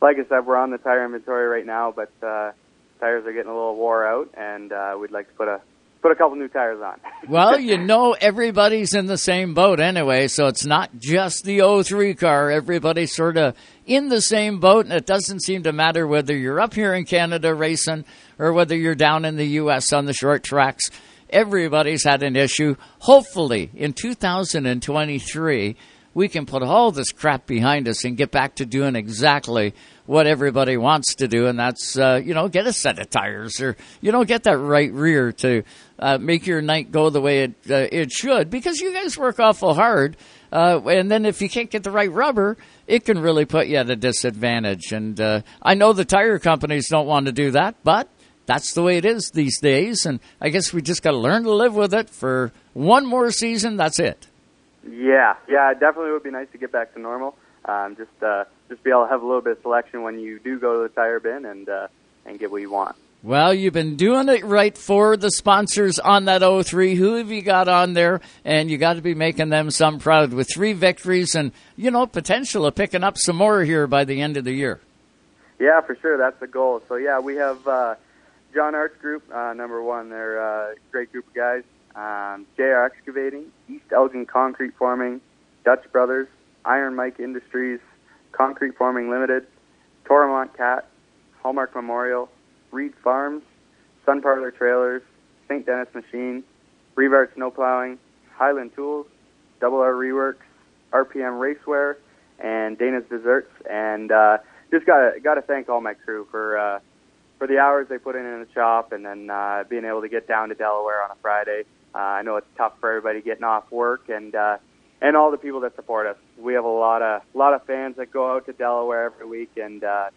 like I said, we're on the tire inventory right now, but uh, tires are getting a little wore out, and uh, we'd like to put a put a couple new tires on. well, you know everybody's in the same boat anyway, so it's not just the 03 car. Everybody's sort of in the same boat, and it doesn't seem to matter whether you're up here in Canada racing or whether you're down in the U.S. on the short tracks. Everybody's had an issue. Hopefully, in 2023, we can put all this crap behind us and get back to doing exactly what everybody wants to do, and that's uh, you know get a set of tires or you know get that right rear to uh, make your night go the way it uh, it should because you guys work awful hard, uh, and then if you can't get the right rubber, it can really put you at a disadvantage. And uh, I know the tire companies don't want to do that, but that's the way it is these days, and I guess we just got to learn to live with it for one more season. That's it. Yeah, yeah, it definitely would be nice to get back to normal. Um, just uh, just be able to have a little bit of selection when you do go to the tire bin and uh, and get what you want. Well, you've been doing it right for the sponsors on that 03. Who have you got on there? And you got to be making them some proud with three victories and, you know, potential of picking up some more here by the end of the year. Yeah, for sure. That's the goal. So, yeah, we have uh, John Arts Group, uh, number one. They're a great group of guys. Um, JR Excavating, East Elgin Concrete Forming, Dutch Brothers, Iron Mike Industries, Concrete Forming Limited, Toromont Cat, Hallmark Memorial, Reed Farms, Sun Parlor Trailers, St. Dennis Machine, Brevard Snow Plowing, Highland Tools, Double R Reworks, RPM Racewear, and Dana's Desserts. And uh, just gotta gotta thank all my crew for uh, for the hours they put in in the shop, and then uh, being able to get down to Delaware on a Friday. Uh, I know it's tough for everybody getting off work, and uh, and all the people that support us. We have a lot of a lot of fans that go out to Delaware every week, and uh,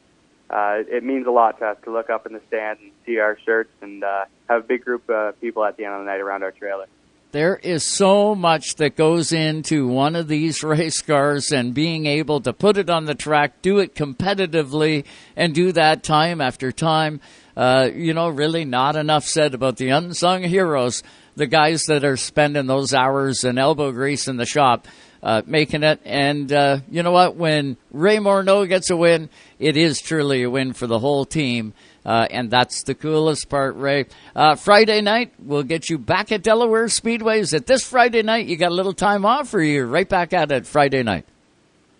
uh, it means a lot to us to look up in the stands and see our shirts and uh, have a big group of people at the end of the night around our trailer. There is so much that goes into one of these race cars and being able to put it on the track, do it competitively, and do that time after time. Uh, you know, really not enough said about the unsung heroes, the guys that are spending those hours and elbow grease in the shop. Uh, making it. And uh, you know what? When Ray Morneau gets a win, it is truly a win for the whole team. Uh, and that's the coolest part, Ray. Uh, Friday night, we'll get you back at Delaware Speedways. At this Friday night? You got a little time off, or you're right back at it Friday night?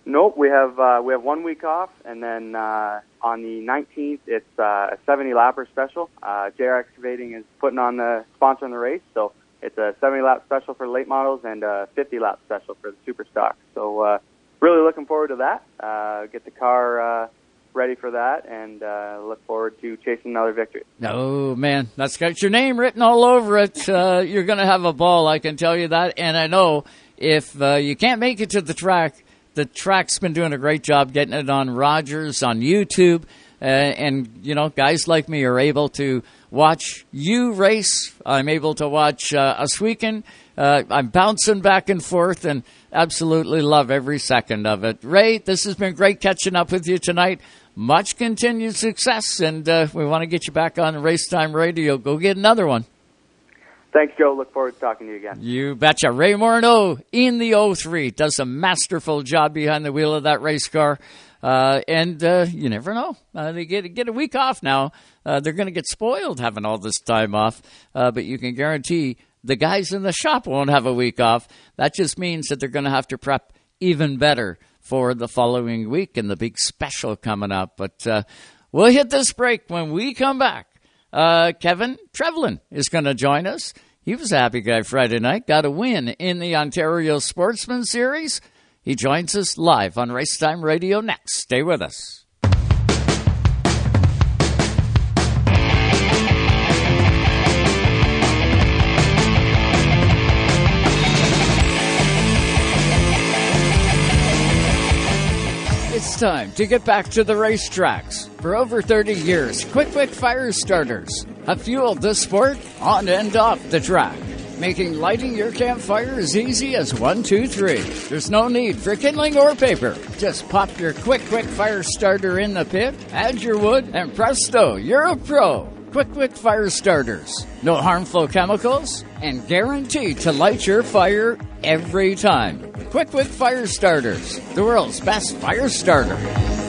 Nope, we have uh, we have one week off, and then uh, on the 19th, it's uh, a 70 lapper special. Uh, JR Excavating is putting on the sponsor on the race, so it's a 70 lap special for late models and a 50 lap special for the super stock. So uh, really looking forward to that. Uh, get the car uh, ready for that, and uh, look forward to chasing another victory. Oh man, that's got your name written all over it. Uh, you're going to have a ball, I can tell you that. And I know if uh, you can't make it to the track, the track's been doing a great job getting it on Rogers on YouTube. Uh, and you know, guys like me are able to watch you race. I'm able to watch uh, us weekend. Uh, I'm bouncing back and forth and absolutely love every second of it. Ray, this has been great catching up with you tonight. Much continued success, and uh, we want to get you back on Race Time Radio. Go get another one. Thanks, Joe. Look forward to talking to you again. You betcha. Ray Morneau in the 03 does a masterful job behind the wheel of that race car. Uh, and uh, you never know. Uh, they get get a week off now. Uh, they're going to get spoiled having all this time off. Uh, but you can guarantee the guys in the shop won't have a week off. That just means that they're going to have to prep even better for the following week and the big special coming up. But uh, we'll hit this break when we come back. Uh, Kevin Trevlin is going to join us. He was a happy guy Friday night, got a win in the Ontario Sportsman Series. He joins us live on Racetime Radio next. Stay with us. Time to get back to the racetracks. For over 30 years, Quick Quick Fire Starters have fueled this sport on and off the track, making lighting your campfire as easy as one, two, three. There's no need for kindling or paper. Just pop your Quick Quick Fire Starter in the pit, add your wood, and presto, you're a pro. Quick Quick Fire Starters. No harmful chemicals and guaranteed to light your fire every time. Quick Quick Fire Starters, the world's best fire starter.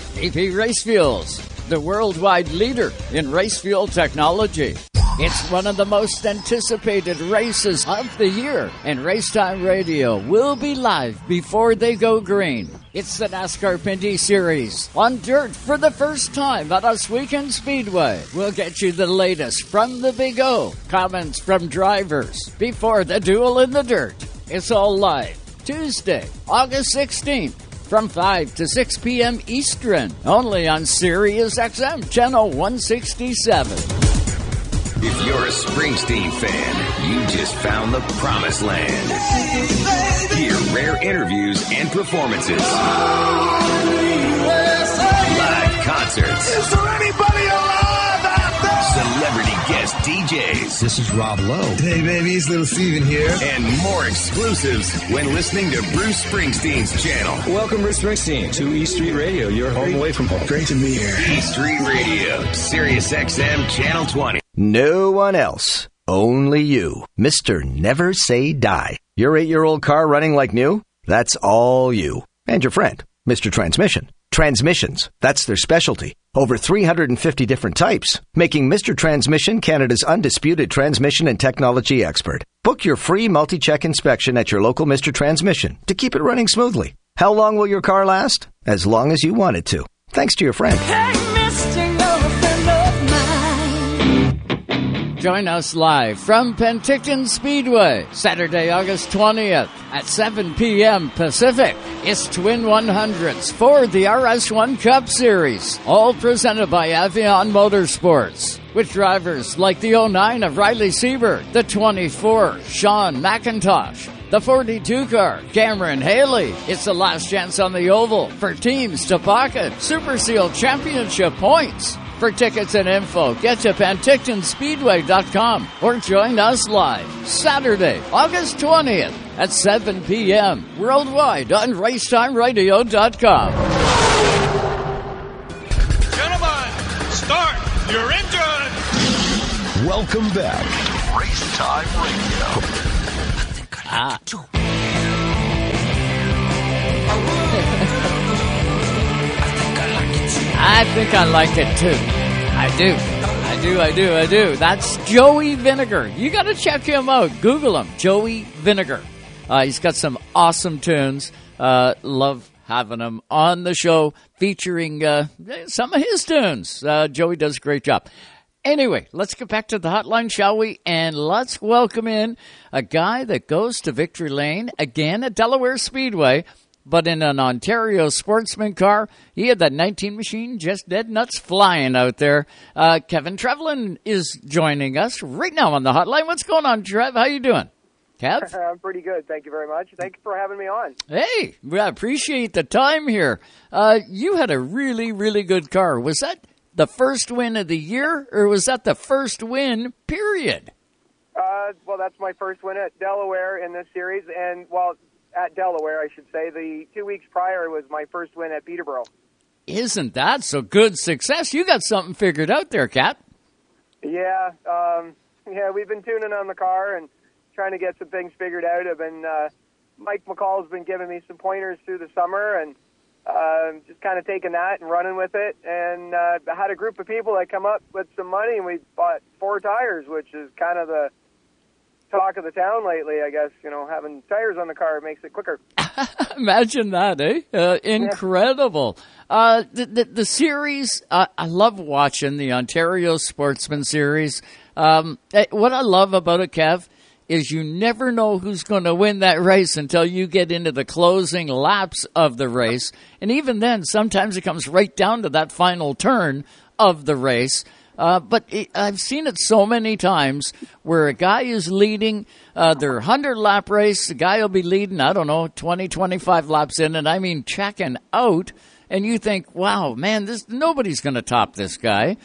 VP Race Fuels, the worldwide leader in race fuel technology. It's one of the most anticipated races of the year, and Racetime Radio will be live before they go green. It's the NASCAR Pinty's Series on dirt for the first time at Oswego Speedway. We'll get you the latest from the Big O, comments from drivers before the duel in the dirt. It's all live Tuesday, August 16th from 5 to 6 p.m. Eastern, only on Sirius XM Channel 167. If you're a Springsteen fan, you just found the promised land. Hear rare interviews and performances. Live concerts. Is there anybody alive DJs. This is Rob Lowe. Hey, baby, it's little Steven here. And more exclusives when listening to Bruce Springsteen's channel. Welcome, Bruce Springsteen, to E Street Radio, your home away from home. Great to be here. E Street Radio, Sirius XM Channel 20. No one else. Only you. Mr. Never Say Die. Your eight year old car running like new? That's all you. And your friend, Mr. Transmission. Transmissions. That's their specialty. Over 350 different types, making Mr. Transmission Canada's undisputed transmission and technology expert. Book your free multi check inspection at your local Mr. Transmission to keep it running smoothly. How long will your car last? As long as you want it to. Thanks to your friend. Join us live from Penticton Speedway, Saturday, August 20th at 7 p.m. Pacific. It's Twin 100s for the RS1 Cup Series, all presented by Avion Motorsports. With drivers like the 09 of Riley Siebert, the 24, Sean McIntosh, the 42 car, Cameron Hayley. It's the last chance on the oval for teams to pocket Super Seal Championship points. For tickets and info, get to PentictonSpeedway.com or join us live Saturday, August 20th at 7 p.m. worldwide on RaceTimeRadio.com. Gentlemen, start your engine. Welcome back. Race Time Radio. Ah. I think I like it too. I do. I do, I do, I do. That's Joey Vinegar. You got to check him out. Google him, Joey Vinegar. Uh, he's got some awesome tunes. Uh, love having him on the show featuring uh, some of his tunes. Uh, Joey does a great job. Anyway, let's get back to the hotline, shall we? And let's welcome in a guy that goes to Victory Lane again at Delaware Speedway, but in an Ontario sportsman car. He had that 19 machine just dead nuts flying out there. Uh, Kevin Trevlin is joining us right now on the hotline. What's going on, Trev? How you doing? Kev? I'm pretty good. Thank you very much. Thank you for having me on. Hey, we appreciate the time here. Uh, you had a really, really good car. Was that the first win of the year, or was that the first win, period? Uh, well, that's my first win at Delaware in this series, and well, at Delaware, I should say. The two weeks prior was my first win at Peterborough. Isn't that so good success? You got something figured out there, Cap. Yeah, um, yeah, we've been tuning on the car and trying to get some things figured out. I've been uh, Mike McCall's been giving me some pointers through the summer, and uh, just kind of taking that and running with it. And uh, I had a group of people that come up with some money, and we bought four tires, which is kind of the talk of the town lately. I guess you know having tires on the car makes it quicker. Imagine that, eh? Uh, incredible. Uh, the, the the series, uh, I love watching the Ontario Sportsman Series. Um, eh, what I love about it, Kev, is you never know who's going to win that race until you get into the closing laps of the race, and even then, sometimes it comes right down to that final turn of the race. Uh, but it, I've seen it so many times where a guy is leading uh, their 100 lap race. The guy will be leading, I don't know, 20, 25 laps in, and I mean checking out. and you think, "Wow, man, this nobody's going to top this guy."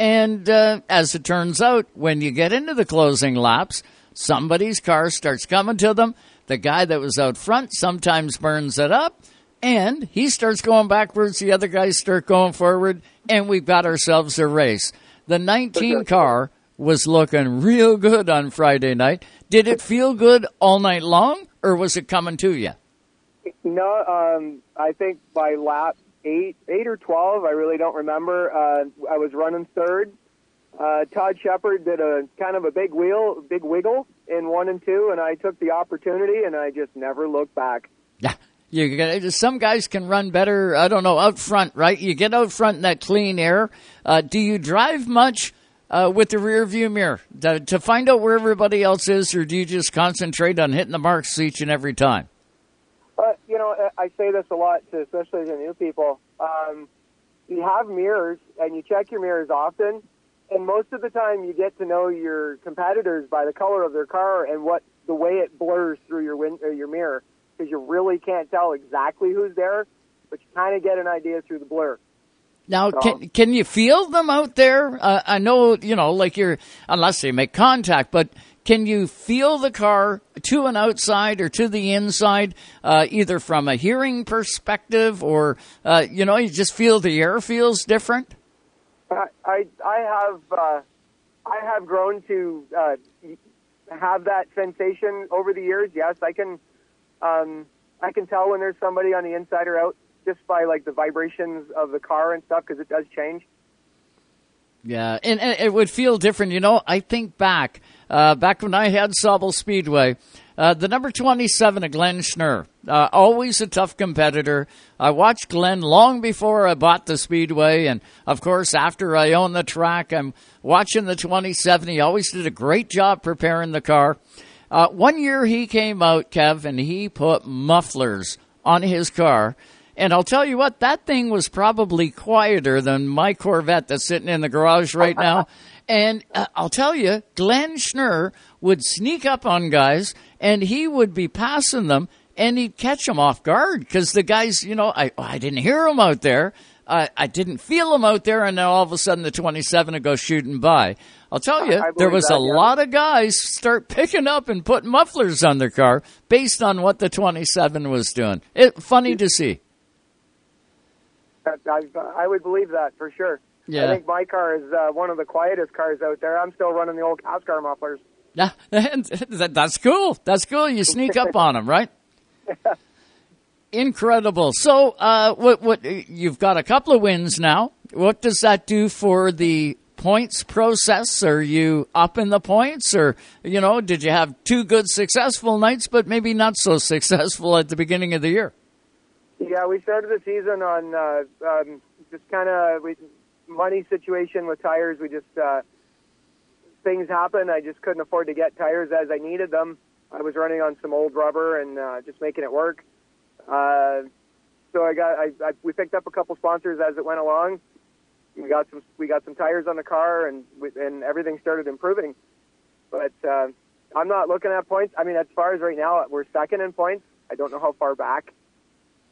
And uh, as it turns out, when you get into the closing laps, somebody's car starts coming to them. The guy that was out front sometimes burns it up, and he starts going backwards. The other guys start going forward, and we've got ourselves a race. The 19 car was looking real good on Friday night. Did it feel good all night long, or was it coming to you? No, um, I think by lap eight, eight or twelve, I really don't remember. Uh, I was running third. Uh, Todd Shepard did a kind of a big wheel, big wiggle in one and two, and I took the opportunity, and I just never looked back. Yeah. You get, some guys can run better. I don't know out front, right? You get out front in that clean air. Uh, do you drive much uh, with the rear view mirror to, to find out where everybody else is, or do you just concentrate on hitting the marks each and every time? Uh, you know, I say this a lot to especially to new people. Um, you have mirrors, and you check your mirrors often, and most of the time you get to know your competitors by the color of their car and what the way it blurs through your win- or your mirror because you really can't tell exactly who's there, but you kind of get an idea through the blur. Now, can can you feel them out there? Uh, I know you know, like you're unless they make contact, but can you feel the car to an outside or to the inside, uh, either from a hearing perspective or uh, you know, you just feel the air feels different? I I, I have uh, I have grown to uh, have that sensation over the years. Yes, I can um, I can tell when there's somebody on the inside or out just by like the vibrations of the car and stuff because it does change. Yeah, and, and, it would feel different. You know, I think back, uh, back when I had Sauble Speedway, uh, the number 27 of Glenn Schnurr, uh, always a tough competitor. I watched Glenn long before I bought the Speedway, and of course, after I own the track, I'm watching the 27. He always did a great job preparing the car. Uh, one year he came out, Kev, and he put mufflers on his car. And I'll tell you what, that thing was probably quieter than my Corvette that's sitting in the garage right now. and uh, I'll tell you, Glenn Schnurr would sneak up on guys and he would be passing them and he'd catch them off guard because the guys, you know, I, I didn't hear them out there. I, I didn't feel them out there, and then all of a sudden the 27 would go shooting by. I'll tell you, there was that, a yeah. lot of guys start picking up and putting mufflers on their car based on what the 27 was doing. It funny to see. I, I would believe that for sure. Yeah. I think my car is uh, one of the quietest cars out there. I'm still running the old Cascar mufflers. Yeah, that's cool. That's cool. You sneak up on them, right? Incredible. So, uh, what? What? You've got a couple of wins now. What does that do for the points process? Are you up in the points, or you know, did you have two good successful nights, but maybe not so successful at the beginning of the year? Yeah, we started the season on uh, um, just kind of money situation with tires. We just uh, things happened. I just couldn't afford to get tires as I needed them. I was running on some old rubber and uh, just making it work. Uh, so I got I, I we picked up a couple sponsors as it went along. We got some we got some tires on the car and we, and everything started improving. But uh, I'm not looking at points. I mean, as far as right now, we're second in points. I don't know how far back.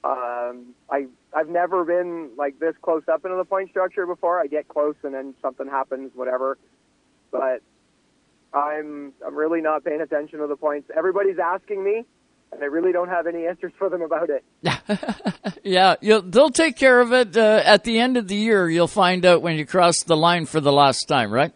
Um, I I've never been like this close up into the point structure before. I get close and then something happens, whatever. But I'm I'm really not paying attention to the points. Everybody's asking me, and I really don't have any answers for them about it. Yeah, you'll, they'll take care of it uh, at the end of the year. You'll find out when you cross the line for the last time, right?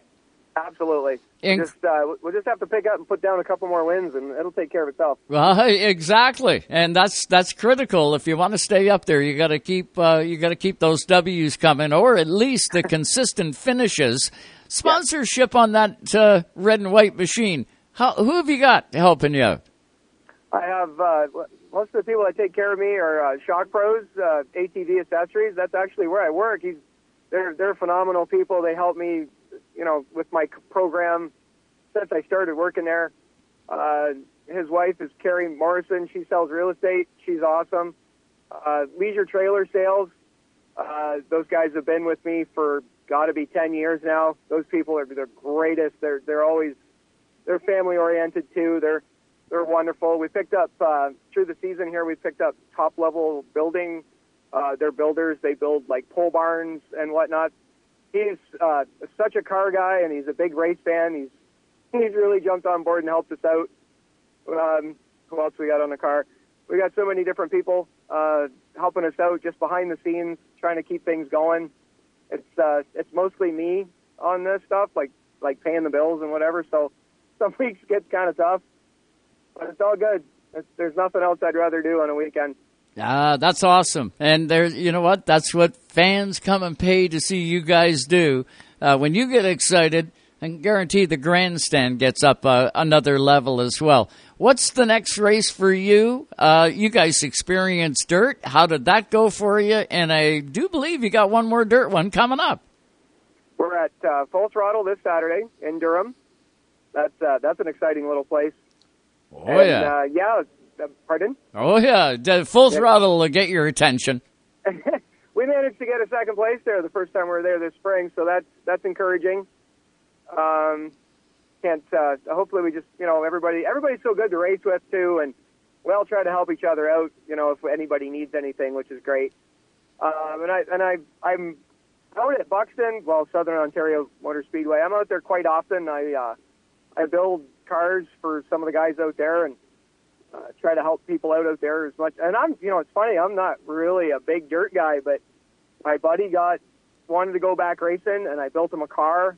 Absolutely. Inc- We'll just uh, we'll just have to pick up and put down a couple more wins, and it'll take care of itself. Well, exactly, and that's that's critical. If you want to stay up there, you got to keep uh, you got to keep those W's coming, or at least the consistent finishes. Sponsorship on that uh, red and white machine. How, who have you got helping you? out? I have uh, most of the people that take care of me are uh, Shock Pros, uh, ATV Accessories. That's actually where I work. He's they're they're phenomenal people. They help me, you know, with my program since I started working there. Uh, his wife is Carrie Morrison. She sells real estate. She's awesome. Uh, leisure trailer sales. Uh, those guys have been with me for got to be ten years now. Those people are the greatest. They're they're always they're family oriented too. They're they're wonderful. We picked up uh, through the season here. We picked up top level building Uh, they're builders. They build like pole barns and whatnot. He's uh, such a car guy, and he's a big race fan. He's he's really jumped on board and helped us out. Um, who else we got on the car? We got so many different people uh, helping us out just behind the scenes, trying to keep things going. It's uh, it's mostly me on this stuff, like like paying the bills and whatever. So some weeks get kind of tough, but it's all good. It's, there's nothing else I'd rather do on a weekend. Ah, that's awesome. And there, you know what? That's what fans come and pay to see you guys do. Uh, when you get excited, and guarantee the grandstand gets up uh, another level as well. What's the next race for you? Uh, you guys experienced dirt. How did that go for you? And I do believe you got one more dirt one coming up. We're at uh, Full Throttle this Saturday in Durham. That's uh, that's an exciting little place. Oh and, yeah, uh, yeah. Uh, pardon? oh yeah. The full throttle will get your attention. we managed to get a second place there the first time we were there this spring, so that's that's encouraging. Um, can't uh, hopefully we just you know everybody everybody's so good to race with too, and we all try to help each other out. You know if anybody needs anything, which is great. Um, and I and I I'm out at Buxton, well Southern Ontario Motor Speedway. I'm out there quite often. I uh, I build cars for some of the guys out there and uh, try to help people out out there as much. And I'm, you know, it's funny. I'm not really a big dirt guy, but my buddy got wanted to go back racing, and I built him a car,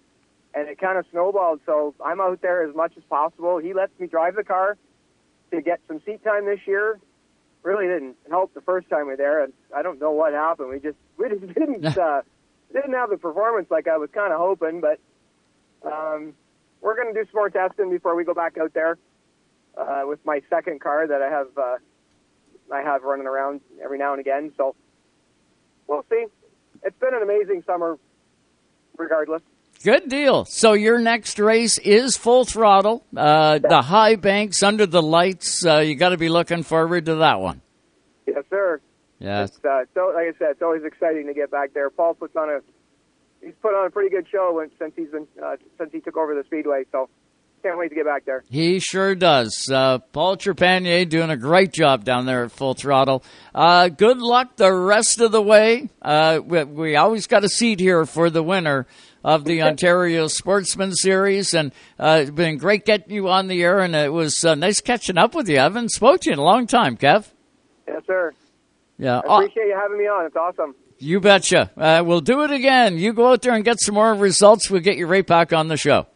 and it kind of snowballed. So I'm out there as much as possible. He lets me drive the car to get some seat time this year. Really didn't help the first time we were there, and I don't know what happened. We just we just didn't uh, didn't have the performance like I was kind of hoping, but um, we're going to do some more testing before we go back out there uh, with my second car that I have uh, I have running around every now and again. So we'll see. It's been an amazing summer, regardless. Good deal. So your next race is full throttle. Uh, the high banks under the lights. Uh, you got to be looking forward to that one. Yes, sir. Yes. It's, uh, so, like I said, it's always exciting to get back there. Paul puts on a he's put on a pretty good show when, since he's been uh, since he took over the speedway. So can't wait to get back there. He sure does. Uh, Paul Trepanier doing a great job down there at Full Throttle. Uh, good luck the rest of the way. Uh, we, we always got a seat here for the winner of the Ontario Sportsman Series, and uh, it's been great getting you on the air, and it was uh, nice catching up with you. I haven't spoke to you in a long time, Kev. Yes, sir. Yeah. I appreciate you having me on. It's awesome. You betcha. Uh, we'll do it again. You go out there and get some more results. We'll get you right back on the show.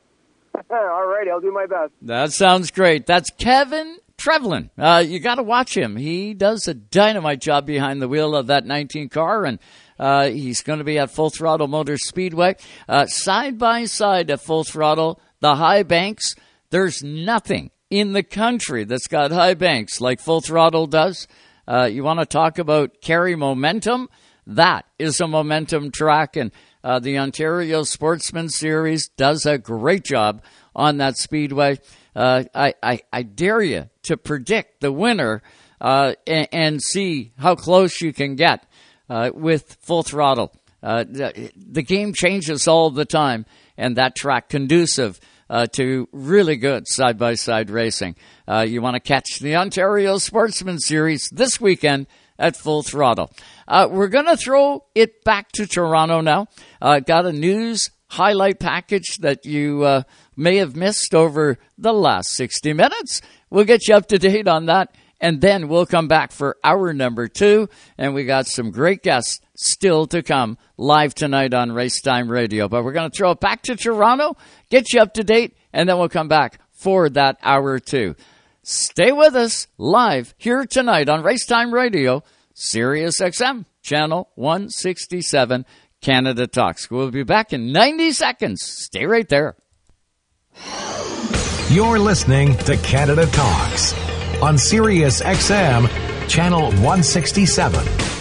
All righty, I'll do my best. That sounds great. That's Kevin Trevlin. Uh, you got to watch him. He does a dynamite job behind the wheel of that 19 car, and uh, he's going to be at Full Throttle Motor Speedway. Uh, side by side at Full Throttle, the high banks, there's nothing in the country that's got high banks like Full Throttle does. Uh, you want to talk about carry momentum? That is a momentum track, and uh, the Ontario Sportsman Series does a great job on that speedway. Uh, I, I, I dare you to predict the winner uh, and, and, see how close you can get uh, with full throttle. Uh, the, the, game changes all the time, and that track conducive uh, to really good side by side racing. you want to catch the Ontario Sportsman Series this weekend at full throttle. Uh, we're going to throw it back to Toronto now. Uh, got a news highlight package that you uh, may have missed over the last 60 minutes. We'll get you up to date on that. And then we'll come back for hour number two. And we got some great guests still to come live tonight on Racetime Radio. But we're going to throw it back to Toronto, get you up to date, and then we'll come back for that hour two. Stay with us live here tonight on Racetime Radio, Sirius XM, channel 167, Canada Talks. We'll be back in 90 seconds. Stay right there. You're listening to Canada Talks on Sirius XM, channel 167.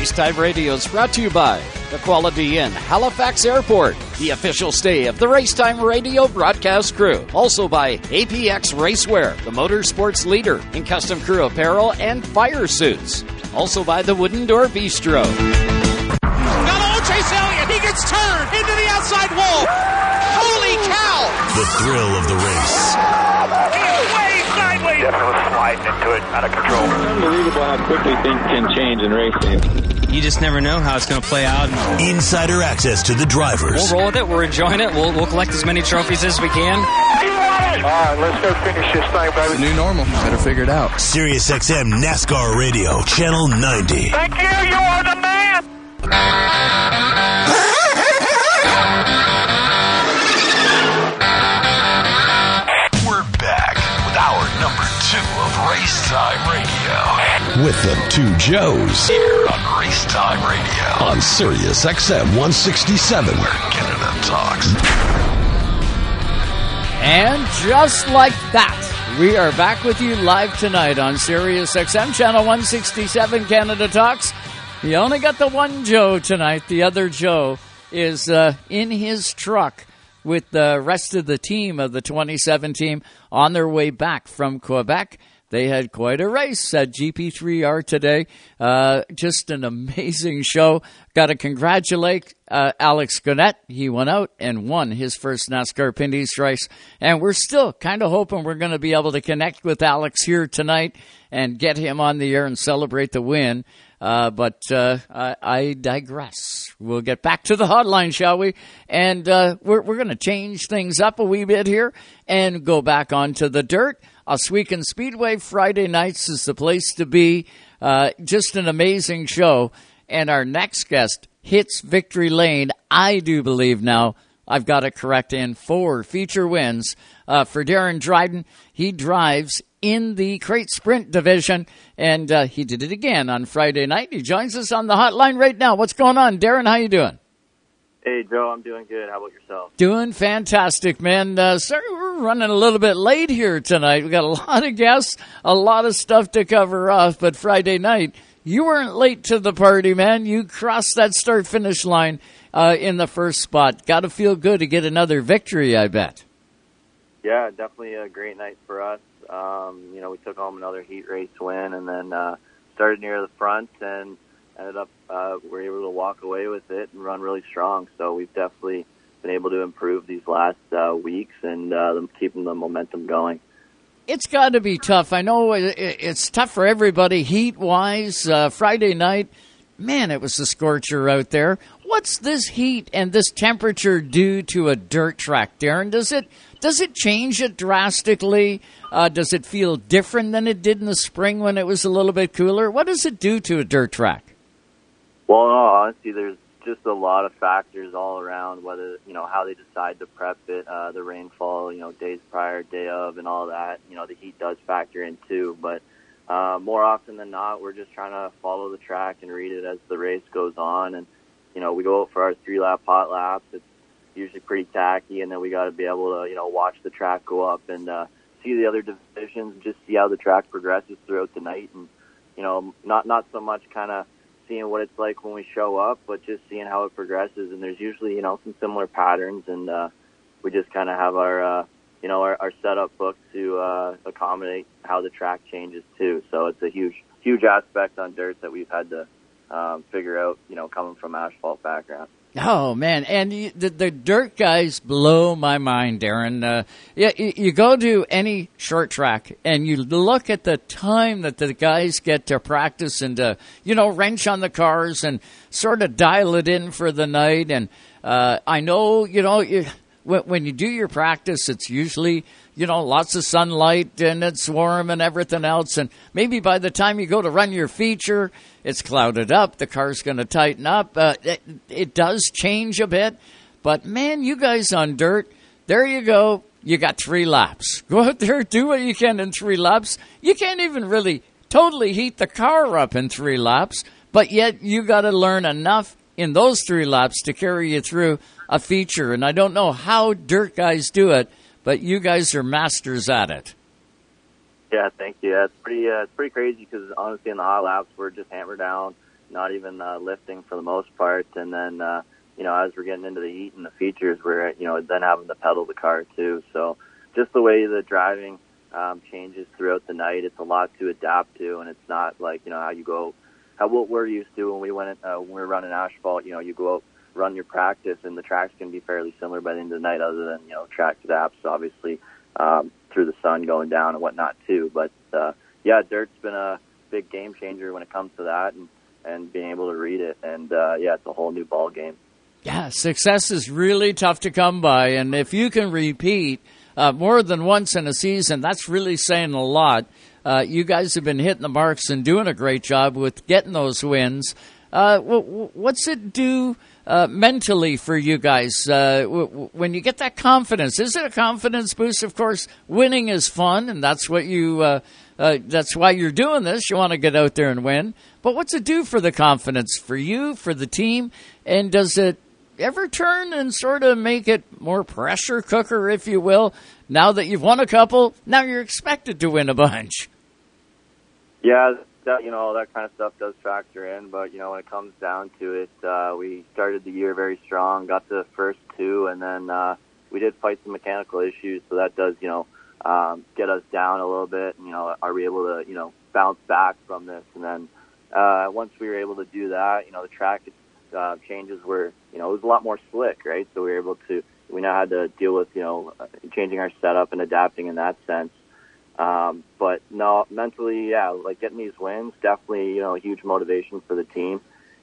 Racetime Radio is brought to you by the Quality Inn, Halifax Airport, the official stay of the Racetime Radio broadcast crew. Also by APX Racewear, the motorsports leader in custom crew apparel and fire suits. Also by the Wooden Door Bistro. Gallo Chase Elliott. He gets turned into the outside wall. Holy cow! The thrill of the race. Way sideways. Definitely sliding into it, out of control. It's unbelievable how quickly things can change in racing. You just never know how it's going to play out. Insider access to the drivers. We'll roll with it. We're enjoying it. We'll, we'll collect as many trophies as we can. All right, let's go finish this thing, baby. New normal. Better figure it out. Sirius XM NASCAR Radio, Channel 90. Thank you. You are the man. With the two Joes here on Race Time Radio on Sirius XM 167, where Canada talks. And just like that, we are back with you live tonight on Sirius XM Channel 167 Canada Talks. You only got the one Joe tonight. The other Joe is uh, in his truck with the rest of the team of the 27 team on their way back from Quebec. They had quite a race at GP3R today. Uh, just an amazing show. Got to congratulate uh, Alex Guenette. He went out and won his first NASCAR Pinty's race. And we're still kind of hoping we're going to be able to connect with Alex here tonight and get him on the air and celebrate the win. Uh, but uh, I, I digress. We'll get back to the hotline, shall we? And uh, we're, we're going to change things up a wee bit here and go back onto the dirt. Oswego Speedway Friday nights is the place to be. Uh, just an amazing show. And our next guest hits victory lane, I do believe now. I've got it correct in four feature wins uh, for Darren Dryden. He drives in the crate sprint division, and uh, he did it again on Friday night. He joins us on the hotline right now. What's going on, Darren? How you doing? Hey, Joe, I'm doing good. How about yourself? Doing fantastic, man. Uh, sorry, we're running a little bit late here tonight. We got a lot of guests, a lot of stuff to cover off, but Friday night, you weren't late to the party, man. You crossed that start finish line uh, in the first spot. Got to feel good to get another victory, I bet. Yeah, definitely a great night for us. Um, you know, we took home another heat race win, and then uh, started near the front, and ended up uh, we were able to walk away with it and run really strong. So we've definitely been able to improve these last uh, weeks and uh, keeping the momentum going. It's got to be tough. I know it, it, it's tough for everybody heat wise. Uh, Friday night, man, it was a scorcher out there. What's this heat and this temperature do to a dirt track, Darren? Does it does it change it drastically? Uh, does it feel different than it did in the spring when it was a little bit cooler? What does it do to a dirt track? Well, in all honesty, there's just a lot of factors all around. Whether you know how they decide to prep it, uh, the rainfall, you know, days prior, day of, and all that. You know, the heat does factor in too. But uh, more often than not, we're just trying to follow the track and read it as the race goes on. And you know, we go out for our three lap hot laps. It's usually pretty tacky, and then we got to be able to you know watch the track go up and uh, see the other divisions, just see how the track progresses throughout the night, and you know, not not so much kind of seeing what it's like when we show up, but just seeing how it progresses. And there's usually, you know, some similar patterns, and uh, we just kind of have our, uh, you know, our, our setup book to uh, accommodate how the track changes too. So it's a huge, huge aspect on dirt that we've had to um, figure out, you know, coming from asphalt background. Oh man, and you, the, the dirt guys blow my mind, Darren. Uh, you, you go to any short track and you look at the time that the guys get to practice and to you know wrench on the cars and sort of dial it in for the night. And uh, I know you know you, when, when you do your practice, it's usually you know lots of sunlight and it's warm and everything else. And maybe by the time you go to run your feature, it's clouded up. The car's going to tighten up. Uh, it, it does change a bit, but man, you guys on dirt, there you go. You got three laps. Go out there, do what you can in three laps. You can't even really totally heat the car up in three laps, but yet you got to learn enough in those three laps to carry you through a feature. And I don't know how dirt guys do it, but you guys are masters at it. Yeah, thank you. Yeah, it's pretty, uh, it's pretty crazy because honestly, in the hot laps, we're just hammer down, not even uh, lifting for the most part, and then uh, you know, as we're getting into the heat and the features, we're you know then having to pedal the car too. So just the way the driving um, changes throughout the night, it's a lot to adapt to, and it's not like you know how you go, how what we're used to when we went uh, when we were running asphalt. You know, you go out run your practice, and the tracks can be fairly similar by the end of the night, other than you know track adapts obviously um, through the sun going down and whatnot too. But uh, yeah, dirt's been a big game changer when it comes to that, and and being able to read it, and uh, yeah, it's a whole new ball game. Yeah, success is really tough to come by, and if you can repeat uh, more than once in a season, that's really saying a lot. Uh, you guys have been hitting the marks and doing a great job with getting those wins. Uh, what's it do uh, mentally for you guys uh, when you get that confidence? Is it a confidence boost? Of course, winning is fun, and that's what you. Uh, that's why you're doing this. You want to get out there and win. But what's it do for the confidence for you, for the team, and does it ever turn and sort of make it more pressure cooker, if you will? Now that you've won a couple, now you're expected to win a bunch. Yeah, that you know all that kind of stuff does factor in, but you know when it comes down to it, uh, we started the year very strong, got the first two, and then uh, we did fight some mechanical issues, so that does you know um, get us down a little bit. And, you know, are we able to you know bounce back from this? And then uh, once we were able to do that, you know the track uh, changes were you know it was a lot more slick, right? So we were able to we now had to deal with you know changing our setup and adapting in that sense. Um, but no, mentally, yeah, like getting these wins, definitely, you know, a huge motivation for the team.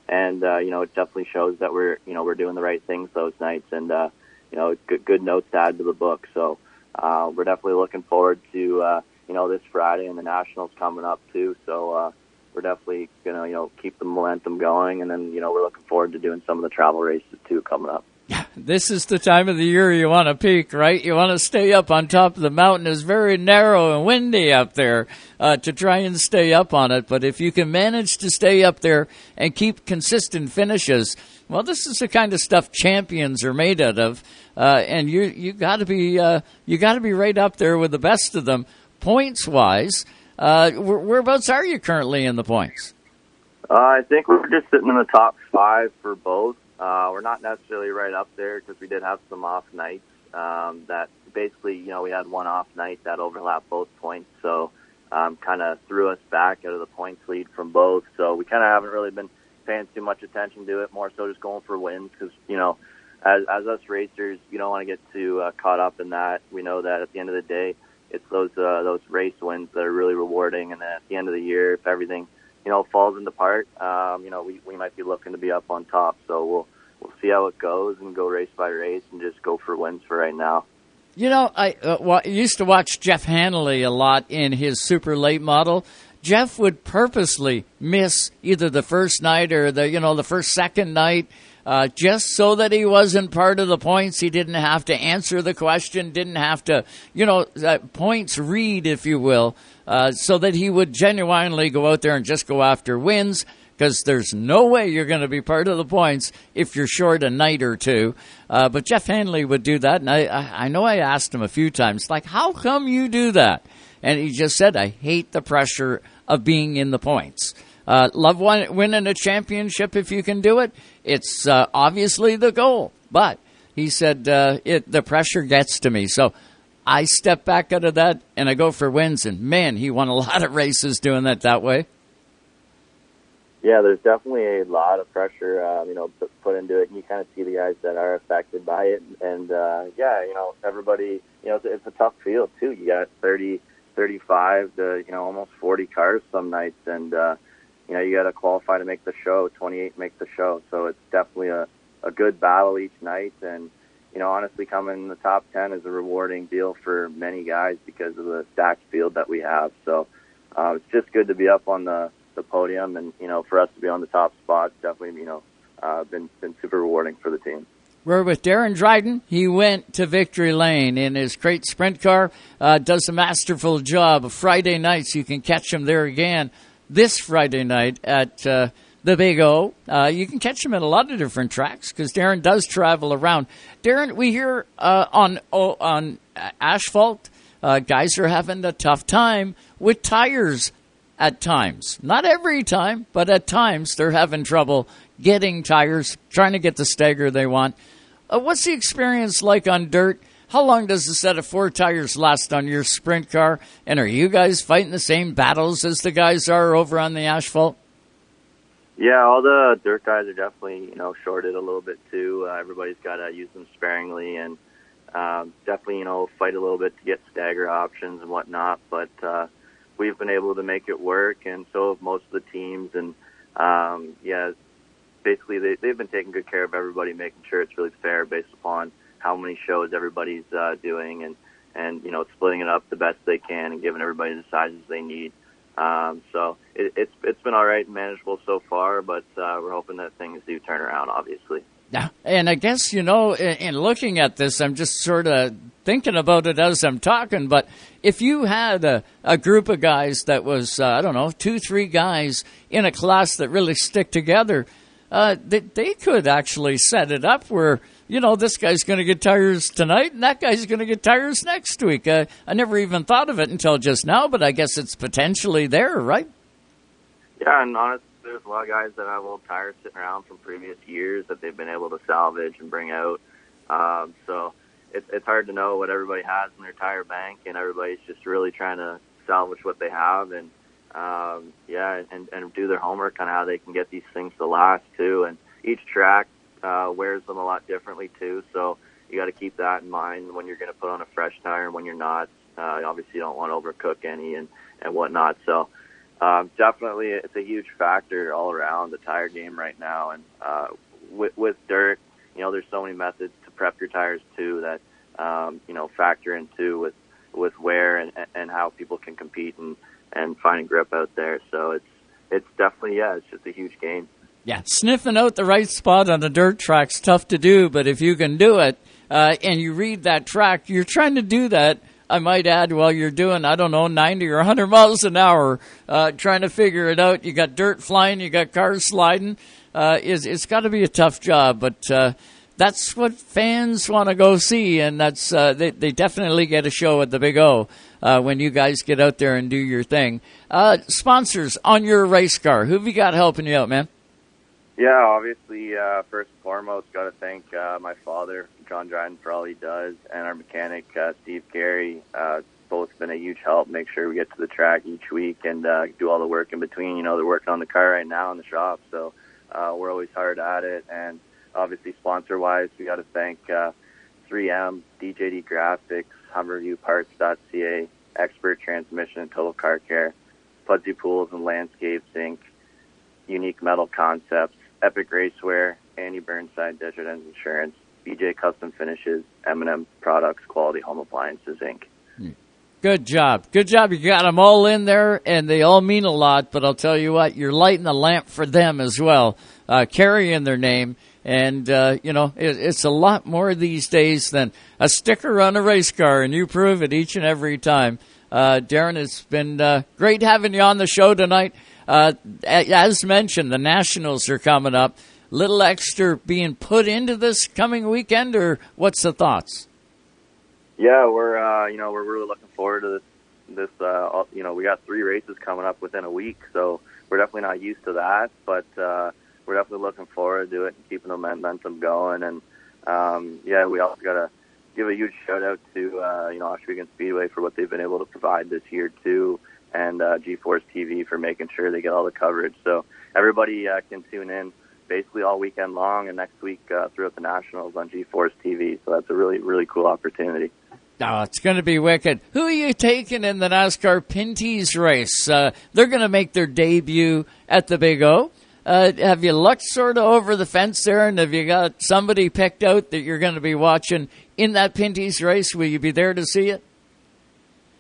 And, uh, you know, it definitely shows that we're, you know, we're doing the right things those nights and, uh, you know, good, good notes to add to the book. So, uh, we're definitely looking forward to, uh, you know, this Friday and the Nationals coming up too. So, uh, we're definitely to, you know, keep the momentum going. And then, you know, we're looking forward to doing some of the travel races too coming up. This is the time of the year you want to peak, right? You want to stay up on top of the mountain. It's very narrow and windy up there uh, to try and stay up on it. But if you can manage to stay up there and keep consistent finishes, well, this is the kind of stuff champions are made out of. Uh, and you you got to be uh, you got to be right up there with the best of them points wise. Uh, whereabouts are you currently in the points? Uh, I think we're just sitting in the top five for both. Uh, we're not necessarily right up there because we did have some off nights. Um, that basically, you know, we had one off night that overlapped both points, so um, kind of threw us back out of the points lead from both. So we kind of haven't really been paying too much attention to it. More so, just going for wins because you know, as as us racers, you don't want to get too uh, caught up in that. We know that at the end of the day, it's those uh, those race wins that are really rewarding. And then at the end of the year, if everything you know, falls into part, um, you know, we, we might be looking to be up on top. So we'll we'll see how it goes and go race by race and just go for wins for right now. You know, I uh, well, used to watch Jeff Hanley a lot in his super late model. Jeff would purposely miss either the first night or the you know the first second night. Uh, just so that he wasn't part of the points. He didn't have to answer the question, didn't have to, you know, uh, points read, if you will. Uh, so that he would genuinely go out there and just go after wins because there's no way you're going to be part of the points if you're short a night or two. Uh, but Jeff Hanley would do that, and I, I know I asked him a few times, like, how come you do that? And he just said, I hate the pressure of being in the points. Uh, love one, winning a championship if you can do it. It's uh, obviously the goal, but he said uh, it the pressure gets to me. So I step back out of that and I go for wins. And man, he won a lot of races doing that that way. Yeah, there's definitely a lot of pressure, um, you know, put into it, and you kind of see the guys that are affected by it. And uh, yeah, you know, everybody, you know, it's, it's a tough field too. You got 30, 35 to you know almost 40 cars some nights, and uh, you know you got to qualify to make the show. 28 make the show, so it's definitely a a good battle each night. And you know, honestly, coming in the top 10 is a rewarding deal for many guys because of the stacked field that we have. So uh, it's just good to be up on the, the podium, and you know, for us to be on the top spot, definitely, you know, uh, been been super rewarding for the team. We're with Darren Dryden. He went to victory lane in his crate sprint car. Uh, does a masterful job. Friday nights, you can catch him there again this Friday night at uh, the Big O. Uh, you can catch him at a lot of different tracks because Darren does travel around. Darren, we hear uh, on oh, on asphalt, uh, guys are having a tough time with tires at times. Not every time, but at times they're having trouble getting tires, trying to get the stagger they want. Uh, what's the experience like on dirt? How long does a set of four tires last on your sprint car? And are you guys fighting the same battles as the guys are over on the asphalt? Yeah, all the dirt guys are definitely you know shorted a little bit too. Uh, everybody's got to use them sparingly and um, definitely you know fight a little bit to get stagger options and whatnot. But uh, we've been able to make it work, and so have most of the teams. And um, yeah, basically they, they've been taking good care of everybody, making sure it's really fair based upon how many shows everybody's uh, doing, and and you know splitting it up the best they can and giving everybody the sizes they need. Um, so it, it's it's been all right and manageable so far, but uh, we're hoping that things do turn around. Obviously. Yeah, and I guess you know, in, in looking at this, I'm just sort of thinking about it as I'm talking. But if you had a, a group of guys that was, uh, I don't know, two, three guys in a class that really stick together, uh, they, they could actually set it up where you know this guy's going to get tires tonight and that guy's going to get tires next week. Uh, I never even thought of it until just now, but I guess it's potentially there, right? Yeah, and honestly, there's a lot of guys that have old tires sitting around from previous years that they've been able to salvage and bring out. Um, so it's it's hard to know what everybody has in their tire bank, and everybody's just really trying to salvage what they have and um, yeah, and and do their homework on how they can get these things to last too. And each track uh, wears them a lot differently too, so you got to keep that in mind when you're going to put on a fresh tire and when you're not. Uh, obviously, you don't want to overcook any and and whatnot. So um, definitely, it's a huge factor all around the tire game right now. And uh, with, with dirt, you know, there's so many methods to prep your tires too that um, you know factor into with with wear and and how people can compete and and find grip out there. So it's it's definitely yeah, it's just a huge game. Yeah, sniffing out the right spot on a dirt track's tough to do, but if you can do it uh, and you read that track, you're trying to do that. I might add, while you're doing, I don't know, 90 or 100 miles an hour, uh, trying to figure it out. You got dirt flying, you got cars sliding. Uh, it's, it's got to be a tough job, but uh, that's what fans want to go see, and that's uh, they, they definitely get a show at the Big O uh, when you guys get out there and do your thing. Uh, sponsors on your race car, who have you got helping you out, man? Yeah, obviously, uh, first and foremost, got to thank uh, my father, John Dryden, for all he does, and our mechanic, uh, Steve Carey. Uh, both been a huge help. Make sure we get to the track each week and uh, do all the work in between. You know, they're working on the car right now in the shop, so uh, we're always hard at it. And obviously, sponsor-wise, we got to thank uh, 3M, DJD Graphics, HummerviewParts.ca, Expert Transmission and Total Car Care, Pudsey Pools and Landscapes Inc., Unique Metal Concepts, Epic Racewear, Andy Burnside Desjardins Insurance, BJ Custom Finishes, M&M Products, Quality Home Appliances Inc. Good job. Good job. You got them all in there, and they all mean a lot. But I'll tell you what, you're lighting the lamp for them as well, uh, carrying their name. And, uh, you know, it, it's a lot more these days than a sticker on a race car, and you prove it each and every time. Uh, Darren, it's been uh, great having you on the show tonight. Uh, as mentioned, the Nationals are coming up. Little extra being put into this coming weekend, or what's the thoughts? Yeah, we're uh, you know we're really looking forward to this. This uh, you know we got three races coming up within a week, so we're definitely not used to that, but uh, we're definitely looking forward to it and keeping the momentum going. And um, yeah, we also got to give a huge shout out to uh, you know Oswego Speedway for what they've been able to provide this year too, and uh, G-Force TV for making sure they get all the coverage. So everybody uh, can tune in basically all weekend long, and next week uh, throughout the Nationals on G-Force TV. So that's a really really cool opportunity. Oh, it's going to be wicked. Who are you taking in the NASCAR Pinty's race? Uh, they're going to make their debut at the Big O. Uh, have you looked sort of over the fence there, and have you got somebody picked out that you're going to be watching in that Pinty's race? Will you be there to see it?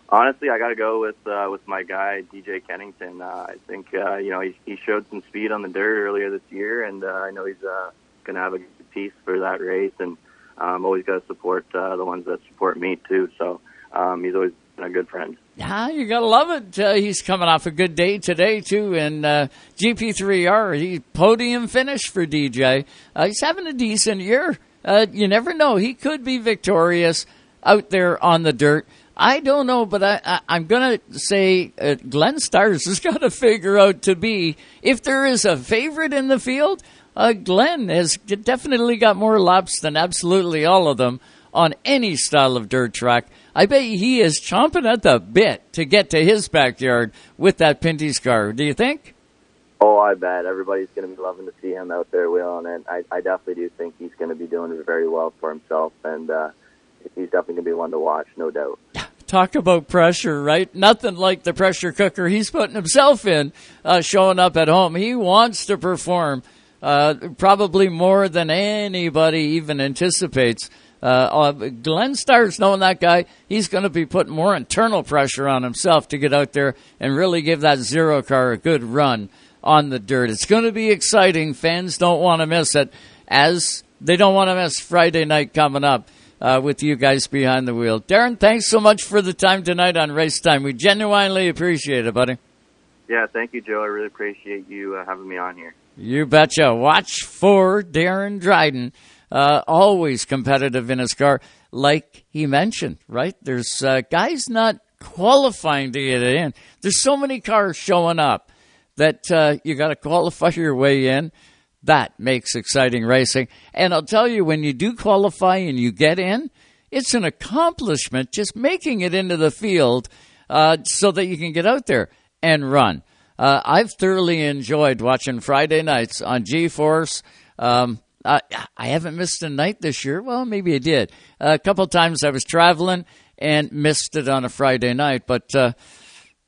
Honestly, I got to go with uh, with my guy DJ Kennington. Uh, I think uh, you know he, he showed some speed on the dirt earlier this year, and uh, I know he's uh, going to have a good piece for that race. And um, always got to support uh, the ones that support me too. So um, he's always been a good friend. Yeah, you gotta love it. Uh, he's coming off a good day today too, and uh, GP3R he podium finish for DJ. Uh, he's having a decent year. Uh, you never know; he could be victorious out there on the dirt. I don't know, but I, I, I'm going to say uh, Glenn Styres has got to figure out to be if there is a favorite in the field. Uh, Glenn has definitely got more laps than absolutely all of them on any style of dirt track. I bet he is chomping at the bit to get to his backyard with that Pinty's car. Do you think? Oh, I bet everybody's going to be loving to see him out there wheeling it. I, I definitely do think he's going to be doing very well for himself, and uh, he's definitely going to be one to watch, no doubt. Talk about pressure, right? Nothing like the pressure cooker he's putting himself in, uh, showing up at home. He wants to perform, uh, probably more than anybody even anticipates. Uh, uh, Glenn Styres, knowing that guy, he's going to be putting more internal pressure on himself to get out there and really give that zero car a good run on the dirt. It's going to be exciting. Fans don't want to miss it, as they don't want to miss Friday night coming up uh, with you guys behind the wheel. Darren, thanks so much for the time tonight on Race Time. We genuinely appreciate it, buddy. Yeah, thank you, Joe. I really appreciate you uh, having me on here. You betcha. Watch for Darren Dryden. Uh, always competitive in his car, like he mentioned, right? There's uh, guys not qualifying to get in. There's so many cars showing up that uh, you got to qualify your way in. That makes exciting racing. And I'll tell you, when you do qualify and you get in, it's an accomplishment just making it into the field uh, so that you can get out there and run. Uh, I've thoroughly enjoyed watching Friday nights on G Force. Um, I, I haven't missed a night this year. Well, maybe I did. a couple times I was traveling and missed it on a Friday night, but uh,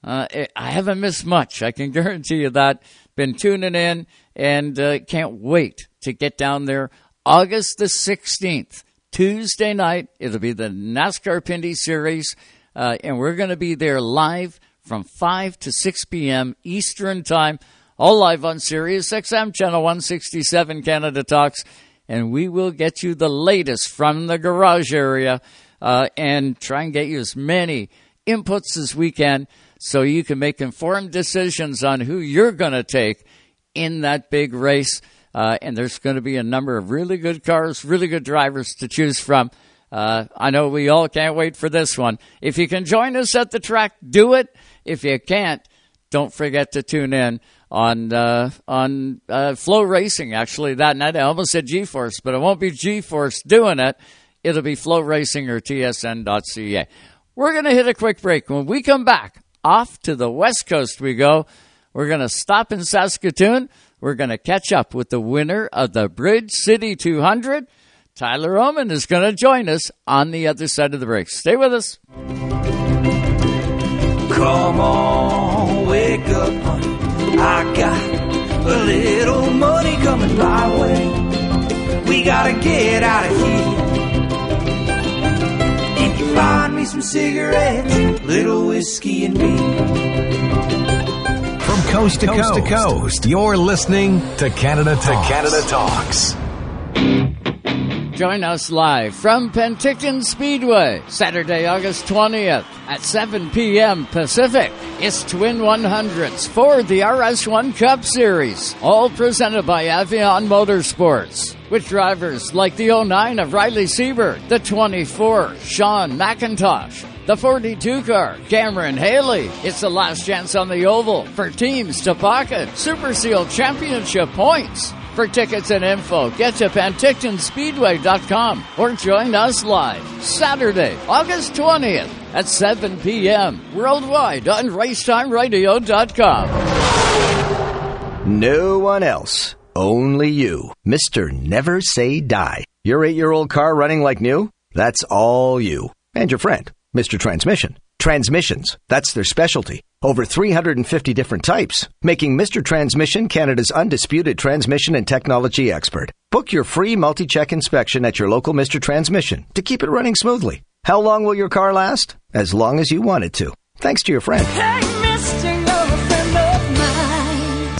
uh, I haven't missed much. I can guarantee you that. Been tuning in and uh, can't wait to get down there August the 16th, Tuesday night. It'll be the NASCAR Pinty Series, uh, and we're going to be there live from 5 to 6 p.m. Eastern Time, all live on Sirius XM Channel 167 Canada Talks, and we will get you the latest from the garage area uh, and try and get you as many inputs as we can so you can make informed decisions on who you're going to take in that big race. Uh, and there's going to be a number of really good cars, really good drivers to choose from. Uh, I know we all can't wait for this one. If you can join us at the track, do it. If you can't, don't forget to tune in on uh, on uh, FloRacing. Actually, that night I almost said G Force, but it won't be G Force doing it. It'll be FloRacing or TSN.ca. We're going to hit a quick break. When we come back, off to the West Coast we go. We're going to stop in Saskatoon. We're going to catch up with the winner of the Bridge City 200. Tyler Oman is going to join us on the other side of the break. Stay with us. Come on, wake up, honey. I got a little money coming my way. We gotta get out of here. If you find me some cigarettes, little whiskey and me. From coast to coast, to coast, you're listening to Canada Talks. To Canada Talks. Join us live from Penticton Speedway, Saturday, August 20th at 7 p.m. Pacific. It's Twin 100s for the RS1 Cup Series, all presented by Avion Motorsports. With drivers like the 09 of Riley Siebert, the 24 Sean McIntosh, the 42 car, Cameron Hayley. It's the last chance on the oval for teams to pocket Super Seal Championship points. For tickets and info, get to PentictonSpeedway.com or join us live Saturday, August 20th at 7 p.m. worldwide on RaceTimeRadio.com. No one else. Only you. Mr. Never Say Die. Your eight year old car running like new? That's all you. And your friend, Mr. Transmission. Transmissions. That's their specialty. Over 350 different types, making Mr. Transmission Canada's undisputed transmission and technology expert. Book your free multi-check inspection at your local Mr. Transmission to keep it running smoothly. How long will your car last? As long as you want it to. Thanks to your friend.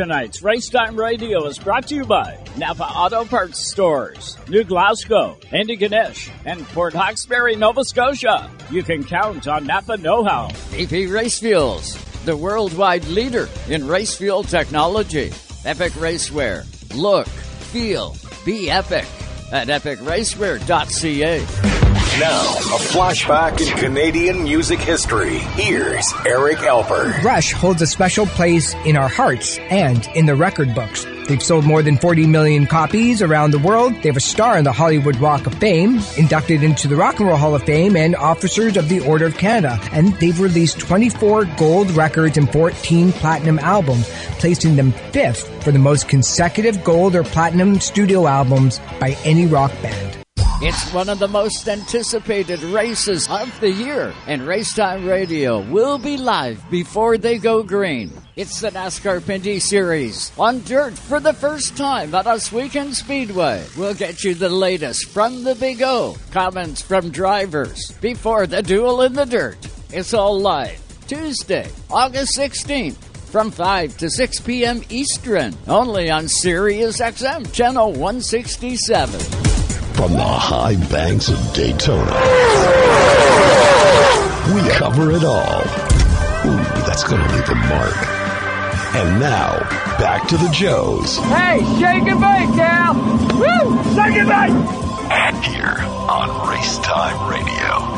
Tonight's Racetime Radio is brought to you by Napa Auto Parts Stores, New Glasgow, Antigonish, and Port Hawkesbury, Nova Scotia. You can count on Napa Know How. BP Race Fuels, the worldwide leader in race fuel technology. Epic Racewear. Look, feel, be epic. at epicracewear.ca. Now, a flashback in Canadian music history. Here's Eric Alper. Rush holds a special place in our hearts and in the record books. They've sold more than 40 million copies around the world. They have a star in the Hollywood Walk of Fame, inducted into the Rock and Roll Hall of Fame, and officers of the Order of Canada. And they've released 24 gold records and 14 platinum albums, placing them fifth for the most consecutive gold or platinum studio albums by any rock band. It's one of the most anticipated races of the year, and Racetime Radio will be live before they go green. It's the NASCAR Pinty Series on dirt for the first time at Oswego Speedway. We'll get you the latest from the Big O, comments from drivers before the duel in the dirt. It's all live Tuesday, August 16th from 5 to 6 p.m. Eastern, only on Sirius XM Channel 167. From the high banks of Daytona, we cover it all. Ooh, that's going to leave a mark. And now, back to the Joes. Hey, shake and bake, Cal! Woo! Shake and bake! Here on Race Time Radio.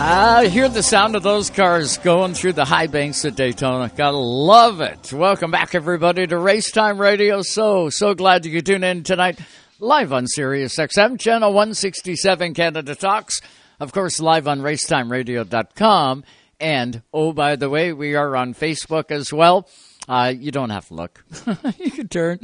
Ah, hear the sound of those cars going through the high banks of Daytona. Gotta love it. Welcome back, everybody, to Racetime Radio. So, so glad you could tune in tonight. Live on Sirius XM, channel 167, Canada Talks. Of course, live on racetimeradio.com. And, oh, by the way, we are on Facebook as well. Uh, you don't have to look. you can turn.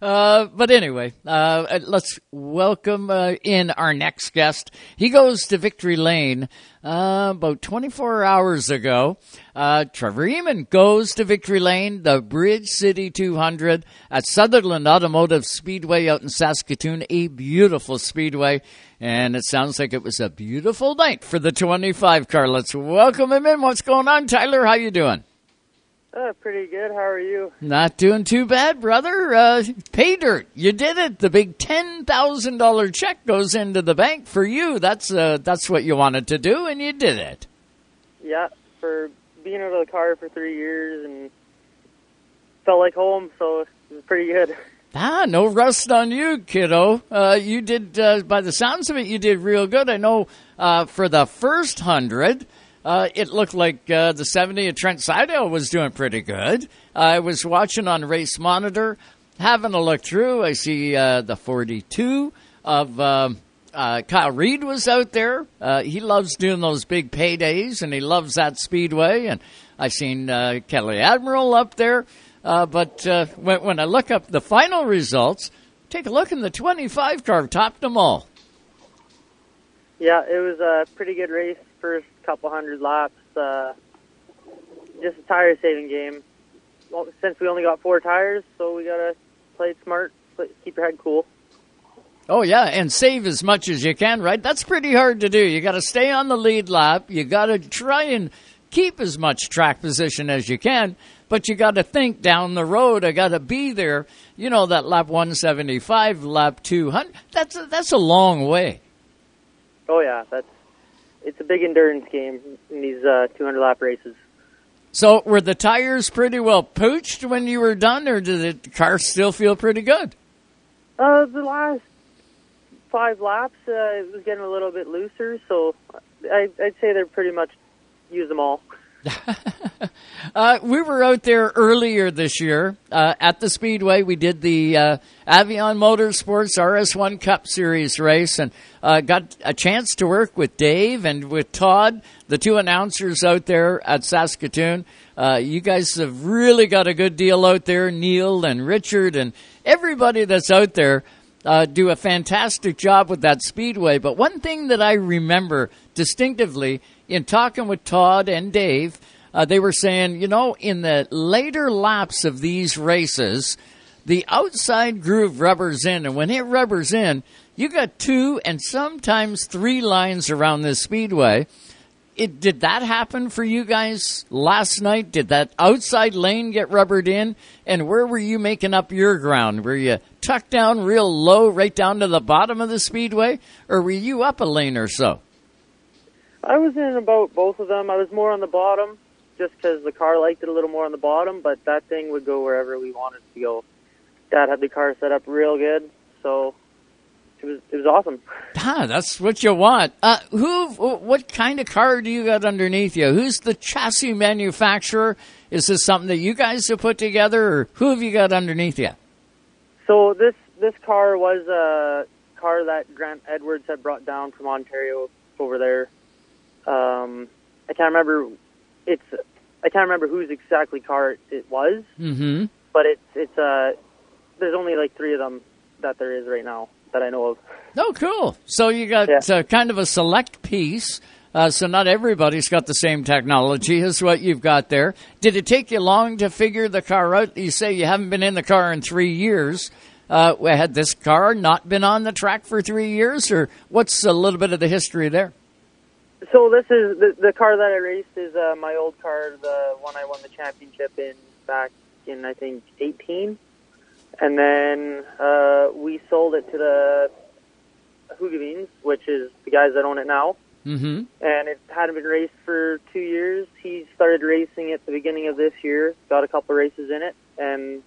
Uh, but anyway, uh, let's welcome uh, in our next guest. He goes to Victory Lane uh, about 24 hours ago. Uh, Trevor Eamon goes to Victory Lane, the Bridge City 200 at Sutherland Automotive Speedway out in Saskatoon. A beautiful speedway. And it sounds like it was a beautiful night for the 25 car. Let's welcome him in. What's going on, Tyler? How you doing? Uh, pretty good. How are you? Not doing too bad, brother. Uh, pay dirt. You did it. The big ten thousand dollar check goes into the bank for you. That's uh, that's what you wanted to do, and you did it. Yeah, for being out of the car for three years and felt like home, so it was pretty good. Ah, no rust on you, kiddo. Uh, you did, uh, by the sounds of it, you did real good. I know uh, for the first hundred, uh, it looked like uh, the 70 of Trent Seidel was doing pretty good. I was watching on Race Monitor, having a look through. I see uh, the 42 of um, uh, Kyle Reed was out there. Uh, he loves doing those big paydays, and he loves that speedway. And I seen uh, Kelly Admiral up there. Uh, but uh, when, when I look up the final results, take a look in the 25 car, topped them all. Yeah, it was a pretty good race. First couple hundred laps, uh, just a tire saving game. Well, since we only got four tires, so we gotta play smart, keep your head cool. Oh yeah, and save as much as you can, right? That's pretty hard to do. You got to stay on the lead lap. You got to try and keep as much track position as you can, but you got to think down the road. I got to be there. You know that lap 175, lap 200. That's a, that's a long way. Oh yeah, that's it's a big endurance game in these uh, 200 lap races. So were the tires pretty well pooched when you were done, or did the car still feel pretty good? Uh, the last five laps, uh, it was getting a little bit looser, so I, I'd say they're pretty much use them all. Uh, we were out there earlier this year uh, at the Speedway. We did the uh, Avion Motorsports RS1 Cup Series race and uh, got a chance to work with Dave and with Todd, the two announcers out there at Saskatoon. Uh, you guys have really got a good deal out there. Neil and Richard and everybody that's out there uh, do a fantastic job with that Speedway. But one thing that I remember distinctively in talking with Todd and Dave – uh, they were saying, you know, in the later laps of these races, the outside groove rubbers in, and when it rubbers in, you got two and sometimes three lines around this speedway. It, did that happen for you guys last night? Did that outside lane get rubbered in? And where were you making up your ground? Were you tucked down real low, right down to the bottom of the speedway, or were you up a lane or so? I was in about both of them. I was more on the bottom, just because the car liked it a little more on the bottom, but that thing would go wherever we wanted to go. Dad had the car set up real good, so it was it was awesome. Ah, that's what you want. Uh, who? What kind of car do you got underneath you? Who's the chassis manufacturer? Is this something that you guys have put together, or who have you got underneath you? So this this car was a car that Grant Edwards had brought down from Ontario over there. Um, I can't remember. It's I can't remember whose exactly car it was, Mm-hmm. but it's it's uh there's only like three of them that there is right now that I know of. Oh, cool. So you got uh, kind of a select piece. Uh, so not everybody's got the same technology as what you've got there. Did it take you long to figure the car out? You say you haven't been in the car in three years. Uh, had this car not been on the track for three years, or what's a little bit of the history there? So this is the the car that I raced is uh, my old car, the one I won the championship in back in I think 18, and then uh, we sold it to the Hoogeveens, which is the guys that own it now. Mm-hmm. and it hadn't been raced for two years. He started racing at the beginning of this year, got a couple races in it, and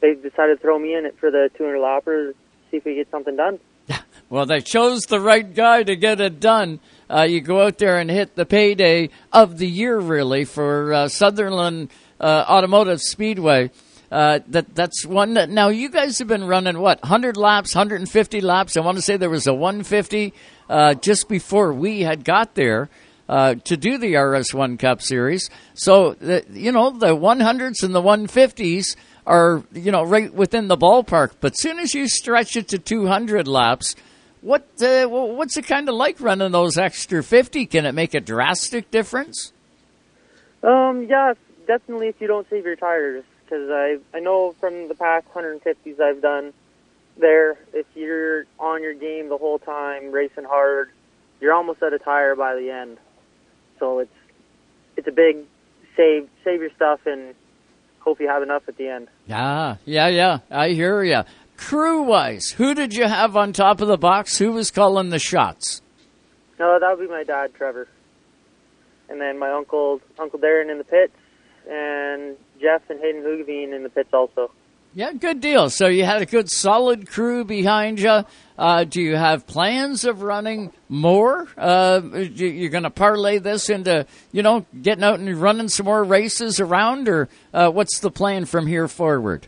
they decided to throw me in it for the 200 lapper, see if we get something done. Well, they chose the right guy to get it done. Uh, you go out there and hit the payday of the year, really, for uh, Sutherland uh, Automotive Speedway. Uh, that that's one that now you guys have been running what 100 laps, 150 laps. I want to say there was a 150 uh, just before we had got there. Uh, to do the RS1 Cup Series, so the, you know the 100s and the 150s are you know right within the ballpark. But soon as you stretch it to 200 laps, what uh, what's it kind of like running those extra 50? Can it make a drastic difference? Um, yeah, definitely if you don't save your tires, because I I know from the past 150s I've done there, if you're on your game the whole time, racing hard, you're almost at a tire by the end. So it's it's a big save save your stuff and hope you have enough at the end. Ah, yeah, yeah, I hear you. Crew wise, who did you have on top of the box? Who was calling the shots? No, that would be my dad, Trevor, and then my uncle Uncle Darren in the pits, and Jeff and Hayden Hoogeveen in the pits also. Yeah, good deal. So you had a good solid crew behind you. Uh, do you have plans of running more? Uh, you- you're going to parlay this into, you know, getting out and running some more races around, or uh, what's the plan from here forward?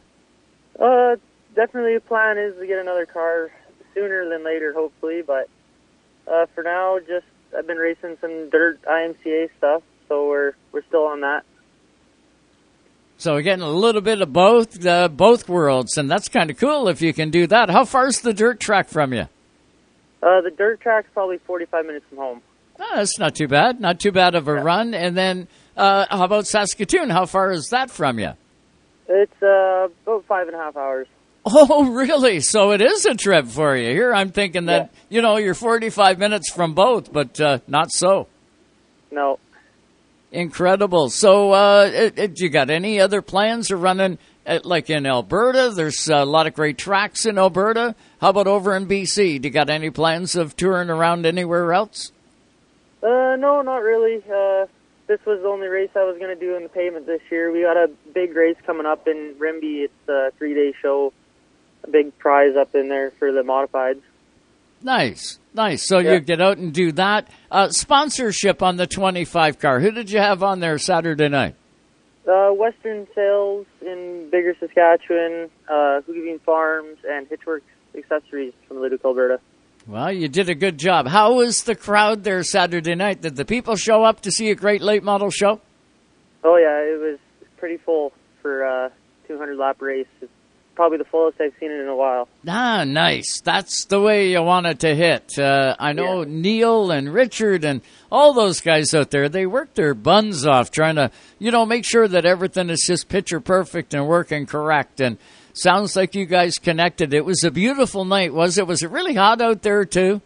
Uh, definitely the plan is to get another car sooner than later, hopefully. But uh, for now, just I've been racing some dirt IMCA stuff, so we're we're still on that. So we're getting a little bit of both, uh, both worlds, and that's kind of cool if you can do that. How far is the dirt track from you? Uh, the dirt track's probably 45 minutes from home. Oh, that's not too bad. Not too bad of a run. And then, uh, how about Saskatoon? How far is that from you? It's uh, about five and a half hours. Oh, really? So it is a trip for you. Here I'm thinking that, you know, you're 45 minutes from both, but uh, not so. No. Incredible. So, uh, it, it, you got any other plans of running, uh, like in Alberta? There's a lot of great tracks in Alberta. How about over in BC? Do you got any plans of touring around anywhere else? Uh, no, not really. Uh, this was the only race I was going to do in the pavement this year. We got a big race coming up in Rimbey. It's a three-day show. A big prize up in there for the modifieds. Nice, nice. So you get out and do that. Uh, sponsorship on the 25 car. Who did you have on there Saturday night? Uh, Western Sales in Biggar, Saskatchewan, uh, Hoogeveen Farms, and Hitchworks Accessories from Leduc, Alberta. Well, you did a good job. How was the crowd there Saturday night? Did the people show up to see a great late model show? Oh yeah, it was pretty full for uh 200 lap race. It's probably the fullest I've seen it in a while. Ah, nice. That's the way you want it to hit. Uh, I know Neil and Richard and all those guys out there, they work their buns off trying to, you know, make sure that everything is just picture perfect and working correct. And sounds like you guys connected. It was a beautiful night, was it? Was it really hot out there, too?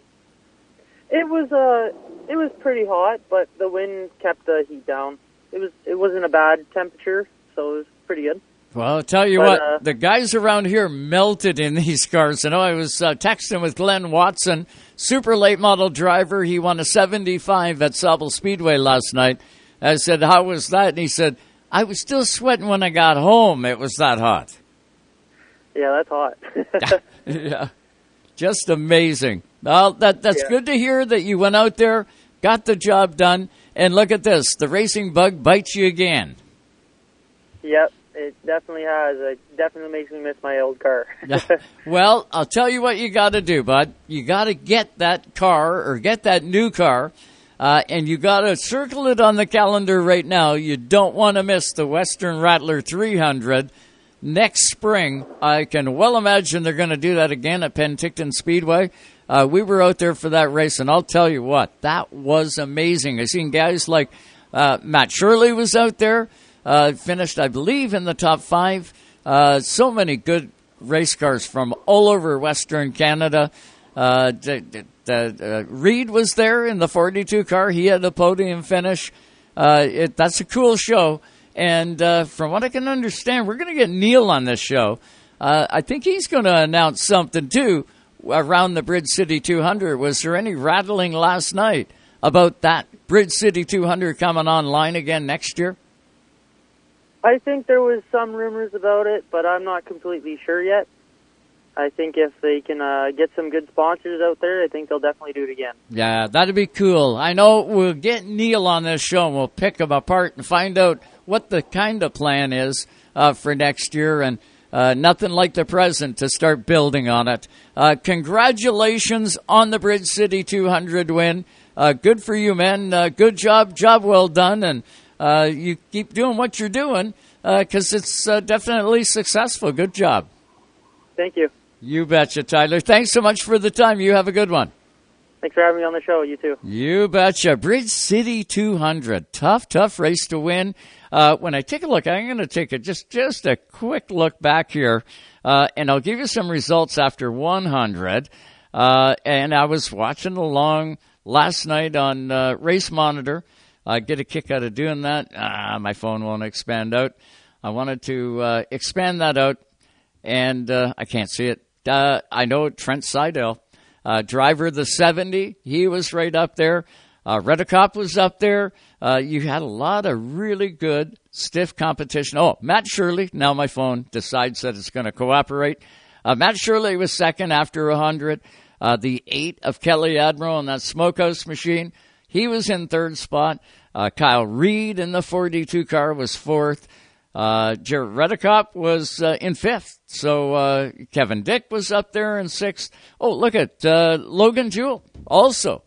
It was uh it was pretty hot, but the wind kept the heat down. It was it wasn't a bad temperature, so it was pretty good. Well, I'll tell you But, what, uh, the guys around here melted in these cars. I know I was uh, texting with Glenn Watson, super late model driver. He won a 75 at Sauble Speedway last night. I said, How was that? And he said, I was still sweating when I got home. It was that hot. Yeah, that's hot. yeah, just amazing. Well, that that's Yeah. good to hear that you went out there, got the job done, and look at this: the racing bug bites you again. yep, it definitely has. It definitely makes me miss my old car. Well, I'll tell you what you got to do, bud. You got to get that car or get that new car, uh, and you got to circle it on the calendar right now. You don't want to miss the Western Rattler 300 next spring. I can well imagine they're going to do that again at Penticton Speedway. Uh, we were out there for that race, and I'll tell you what, that was amazing. I seen guys like uh, Matt Shirley was out there, uh, finished, I believe, in the top five. Uh, so many good race cars from all over Western Canada. Uh, d- d- uh, Reed was there in the 42 car. He had a podium finish. Uh, it, that's a cool show. And uh, from what I can understand, we're going to get Neil on this show. I think he's going to announce something too around the Bridge City 200. Was there any rattling last night about that Bridge City 200 coming online again next year? I think there was some rumors about it, but I'm not completely sure yet. I think if they can uh, get some good sponsors out there, I think they'll definitely do it again. Yeah, that'd be cool. I know we'll get Neil on this show and we'll pick him apart and find out what the kind of plan is uh, for next year and uh, nothing like the present to start building on it. Uh, congratulations on the Bridge City 200 win. Uh, good for you, man. Uh, good job. Job well done. And uh, you keep doing what you're doing because it's uh, definitely successful. Good job. Thank you. You betcha, Tyler. Thanks so much for the time. You have a good one. Thanks for having me on the show. You too. You betcha. Bridge City 200. Tough, tough race to win. Uh, when I take a look, I'm going to take a, just, just a quick look back here, uh, and I'll give you some results after 100. Uh, and I was watching along last night on uh, Race Monitor. I get a kick out of doing that. Ah, my phone won't expand out. I wanted to uh, expand that out, and uh, I can't see it. Uh, I know Trent Seidel, uh, driver of the 70, he was right up there. Uh, Redicop was up there. Uh, you had a lot of really good, stiff competition. Oh, Matt Shirley. Now my phone decides that it's going to cooperate. Uh, Matt Shirley was second after 100. Uh, the eight of Kelly Admiral on that smokehouse machine. He was in third spot. Uh, Kyle Reed in the 42 car was fourth. Uh, Jared Redicop was uh, in fifth. So uh, Kevin Dick was up there in sixth. Oh, look at uh, Logan Jewell also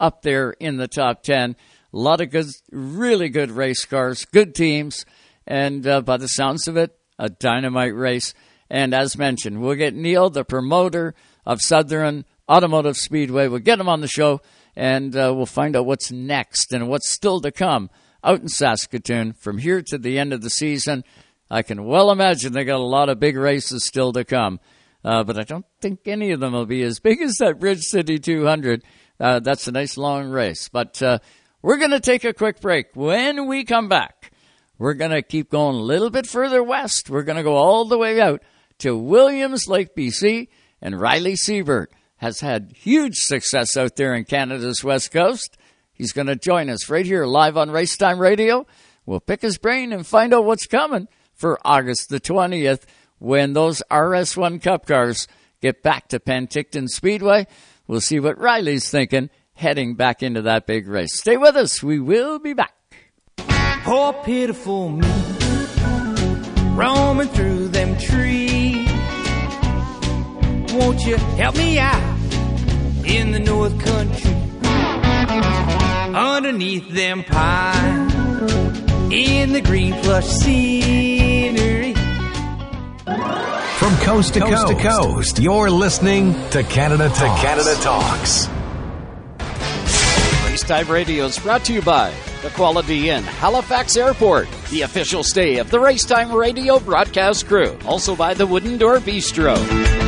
up there in the top 10. A lot of good, really good race cars, good teams, and uh, by the sounds of it, a dynamite race. And as mentioned, we'll get Neil, the promoter of Southern Automotive Speedway. We'll get him on the show, and uh, we'll find out what's next and what's still to come out in Saskatoon from here to the end of the season. I can well imagine they got a lot of big races still to come, uh, but I don't think any of them will be as big as that Bridge City 200. Uh, that's a nice long race. But uh, we're going to take a quick break. When we come back, we're going to keep going a little bit further west. We're going to go all the way out to Williams Lake, BC, and Riley Siebert has had huge success out there in Canada's West Coast. He's going to join us right here live on Racetime Radio. We'll pick his brain and find out what's coming for August the 20th when those RS1 Cup cars get back to Penticton Speedway. We'll see what Riley's thinking heading back into that big race. Stay with us. We will be back. Poor pitiful me, roaming through them trees. Won't you help me out in the North Country? Underneath them pines, in the green plush scenery. From coast to coast, to coast, you're listening to Canada Talks. To Canada Talks. Racetime Radio is brought to you by the Quality Inn, Halifax Airport, the official stay of the Racetime Radio broadcast crew. Also by the Wooden Door Bistro.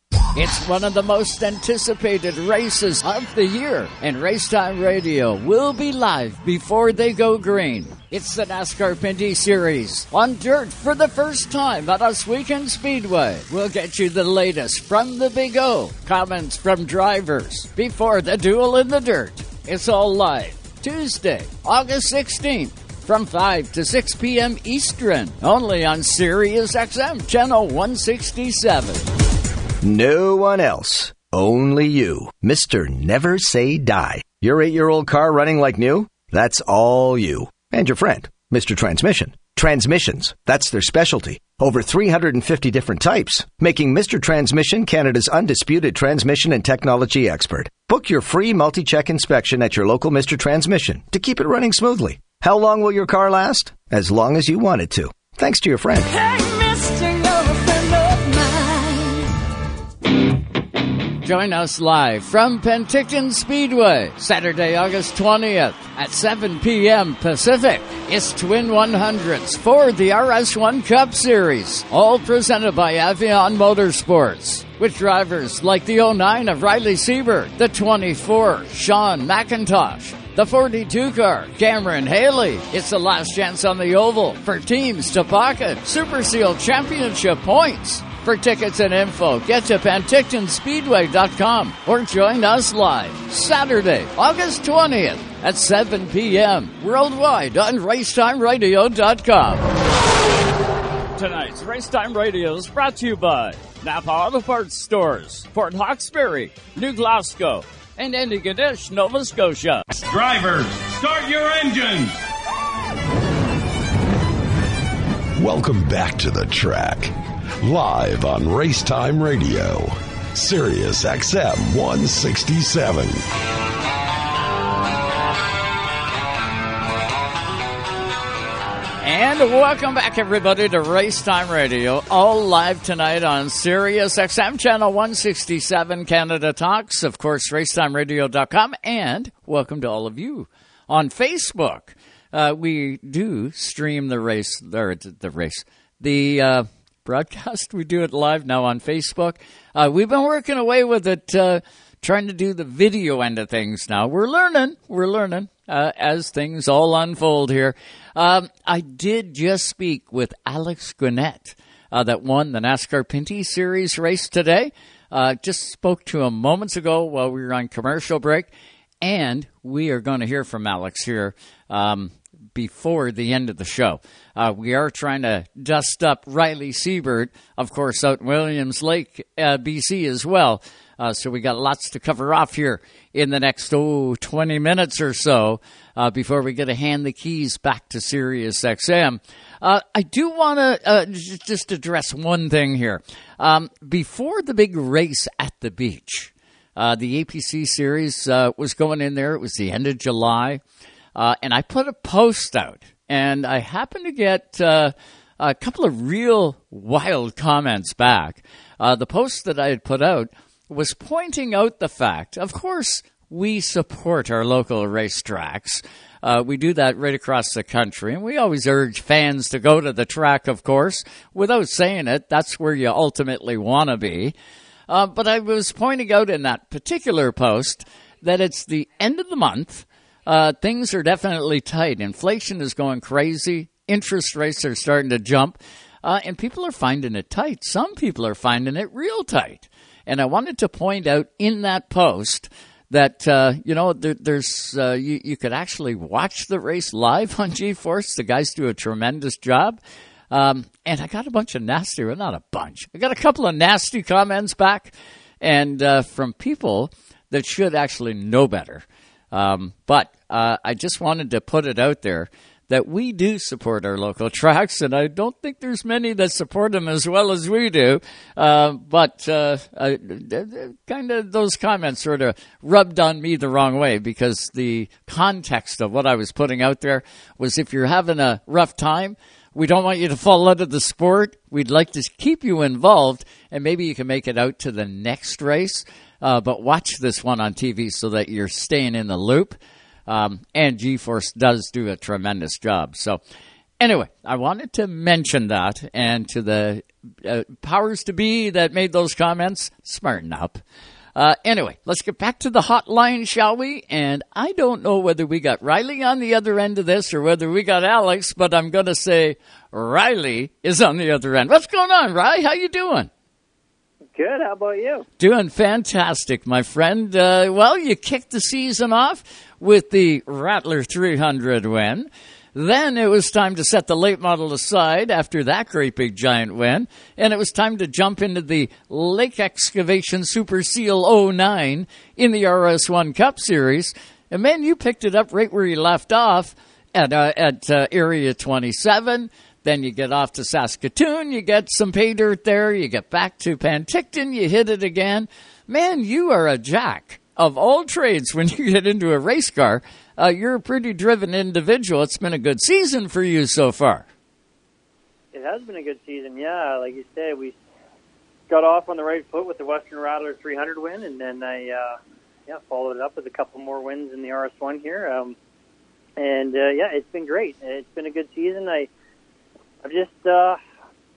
It's one of the most anticipated races of the year, and Racetime Radio will be live before they go green. It's the NASCAR Pinty's Series on dirt for the first time at Oswego Speedway. We'll get you the latest from the Big O, comments from drivers before the duel in the dirt. It's all live Tuesday, August 16th from 5 to 6 p.m. Eastern, only on Sirius XM Channel 167. No one else. Only you. Mr. Never Say Die. Your eight year old car running like new? That's all you. And your friend, Mr. Transmission. Transmissions. That's their specialty. Over 350 different types, making Mr. Transmission Canada's undisputed transmission and technology expert. Book your free multi check inspection at your local Mr. Transmission to keep it running smoothly. How long will your car last? As long as you want it to. Thanks to your friend. Join us live from Penticton Speedway, Saturday, August 20th at 7 p.m. Pacific. It's Twin 100s for the RS1 Cup Series, all presented by Avion Motorsports. With drivers like the 09 of Riley Sieber, the 24 Sean McIntosh, the 42 car, Cameron Hayley. It's the last chance on the oval for teams to pocket Super Seal Championship points. For tickets and info, get to PentictonSpeedway.com or join us live Saturday, August 20th at 7 p.m. worldwide on RaceTimeRadio.com. Tonight's Racetime Radio is brought to you by Napa Auto Parts Stores, Port Hawkesbury, New Glasgow, and Antigonish, Nova Scotia. Drivers, start your engines! Welcome back to the track. Live on Racetime Radio, Sirius XM 167. And welcome back, everybody, to Racetime Radio, all live tonight on Sirius XM Channel 167 Canada Talks, of course, racetimeradio.com, and welcome to all of you on Facebook. Uh, we do stream the race, or the race, the uh, broadcast. We do it live now on Facebook. Uh, we've been working away with it, uh, trying to do the video end of things now. We're learning, we're learning uh, as things all unfold here. Um, I did just speak with Alex Guenette uh, that won the NASCAR Pinty's Series race today. Uh, just spoke to him moments ago while we were on commercial break, and we are going to hear from Alex here um, before the end of the show. Uh, we are trying to dust up Riley Siebert, of course, out in Williams Lake, uh, BC as well. Uh, so we got lots to cover off here in the next oh, 20 minutes or so uh, before we get to hand the keys back to Sirius XM. Uh, I do want to uh, just address one thing here. Um, before the big race at the beach, uh, the APC series uh, was going in there. It was the end of July. And I put a post out, and I happened to get a couple of real wild comments back. the post that I had put out was pointing out the fact, of course, we support our local racetracks. Uh, we do that right across the country, and we always urge fans to go to the track, of course. Without saying it, that's where you ultimately want to be. Uh, but I was pointing out in that particular post that it's the end of the month. Uh, things are definitely tight. Inflation is going crazy. Interest rates are starting to jump. Uh, and people are finding it tight. Some people are finding it real tight. And I wanted to point out in that post that uh, you know there, there's uh, you, you could actually watch the race live on GeForce. The guys do a tremendous job. Um, and I got a bunch of nasty, well, not a bunch. I got a couple of nasty comments back, and uh, from people that should actually know better. Um, but uh, I just wanted to put it out there that we do support our local tracks, and I don't think there's many that support them as well as we do. Uh, but uh, uh, kind of those comments sort of rubbed on me the wrong way because the context of what I was putting out there was if you're having a rough time, we don't want you to fall out of the sport. We'd like to keep you involved, and maybe you can make it out to the next race. Uh, but watch this one on TV so that you're staying in the loop. Um, and GeForce does do a tremendous job. So, Anyway, I wanted to mention that, and to the uh, powers to be that made those comments, smarten up. Uh, anyway, let's get back to the hotline, shall we? And I don't know whether we got Riley on the other end of this or whether we got Alex, but I'm going to say Riley is on the other end. What's going on, Riley? How you doing? Good. How about you? Doing fantastic, my friend. Uh, well, you kicked the season off with the Rattler 300 win. Then it was time to set the late model aside after that great big giant win, and it was time to jump into the Lake Excavation Super Seal 09 in the RS1 Cup Series. And man, you picked it up right where you left off at uh, at uh, Area 27. Then you get off to Saskatoon, you get some pay dirt there, you get back to Penticton, you hit it again. Man, you are a jack of all trades when you get into a race car. Uh, you're a pretty driven individual. It's been a good season for you so far. It has been a good season, yeah. Like you said, we got off on the right foot with the Western Rattler 300 win, and then I, uh, yeah, followed it up with a couple more wins in the RS1 here. Um, and uh, yeah, it's been great. It's been a good season. I I've just uh, I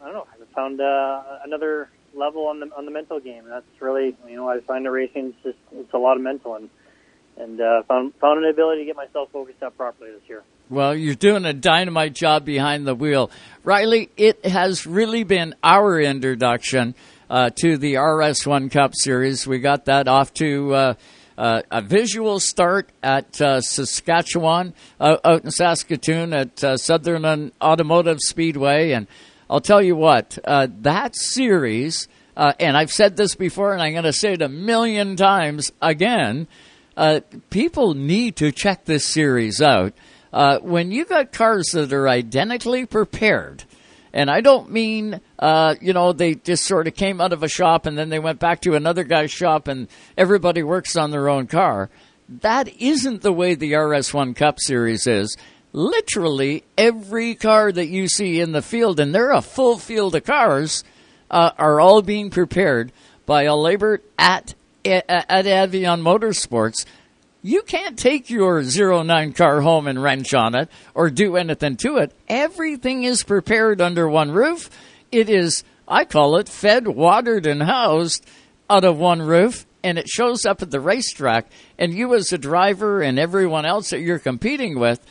don't know. I've found uh, another level on the on the mental game. That's really you know I find the racing is just it's a lot of mental and and uh, found found an ability to get myself focused up properly this year. Well, you're doing a dynamite job behind the wheel, Riley. It has really been our introduction uh, to the RS1 Cup Series. We got that off to. Uh, uh, a visual start at uh, Saskatchewan, uh, out in Saskatoon at uh, Southern Automotive Speedway. And I'll tell you what, uh, that series, uh, and I've said this before and I'm going to say it a million times again, people need to check this series out. when you got cars that are identically prepared, and I don't mean, uh, you know, they just sort of came out of a shop and then they went back to another guy's shop and everybody works on their own car. That isn't the way the RS1 Cup Series is. Literally every car that you see in the field, and they're a full field of cars, uh, are all being prepared by a labor at at Avion Motorsports you can't take your 09 car home and wrench on it or do anything to it. Everything is prepared under one roof. It is, I call it, fed, watered, and housed out of one roof, and it shows up at the racetrack. And you, as a driver, and everyone else that you're competing with,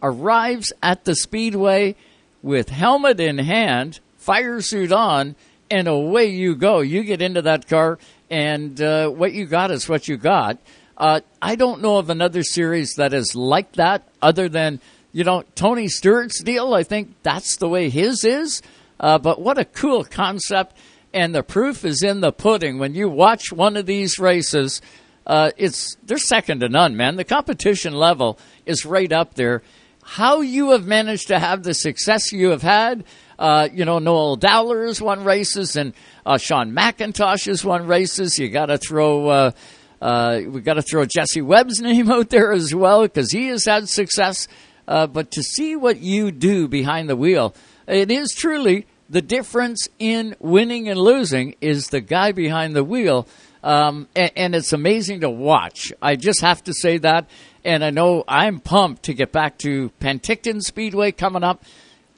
arrives at the speedway with helmet in hand, fire suit on, and away you go. You get into that car, and uh, what you got is what you got. Uh, I don't know of another series that is like that other than, you know, Tony Stewart's deal. I think that's the way his is. Uh, but what a cool concept. And the proof is in the pudding. When you watch one of these races, uh, it's they're second to none, man. The competition level is right up there. How you have managed to have the success you have had, uh, you know, Noel Dowler has won races and uh, Sean McIntosh has won races. You got to throw uh, we've got to throw Jesse Webb's name out there as well because he has had success. Uh, but to see what you do behind the wheel, it is truly the difference in winning and losing is the guy behind the wheel. Um, and, and, it's amazing to watch. I just have to say that. And I know I'm pumped to get back to Penticton Speedway coming up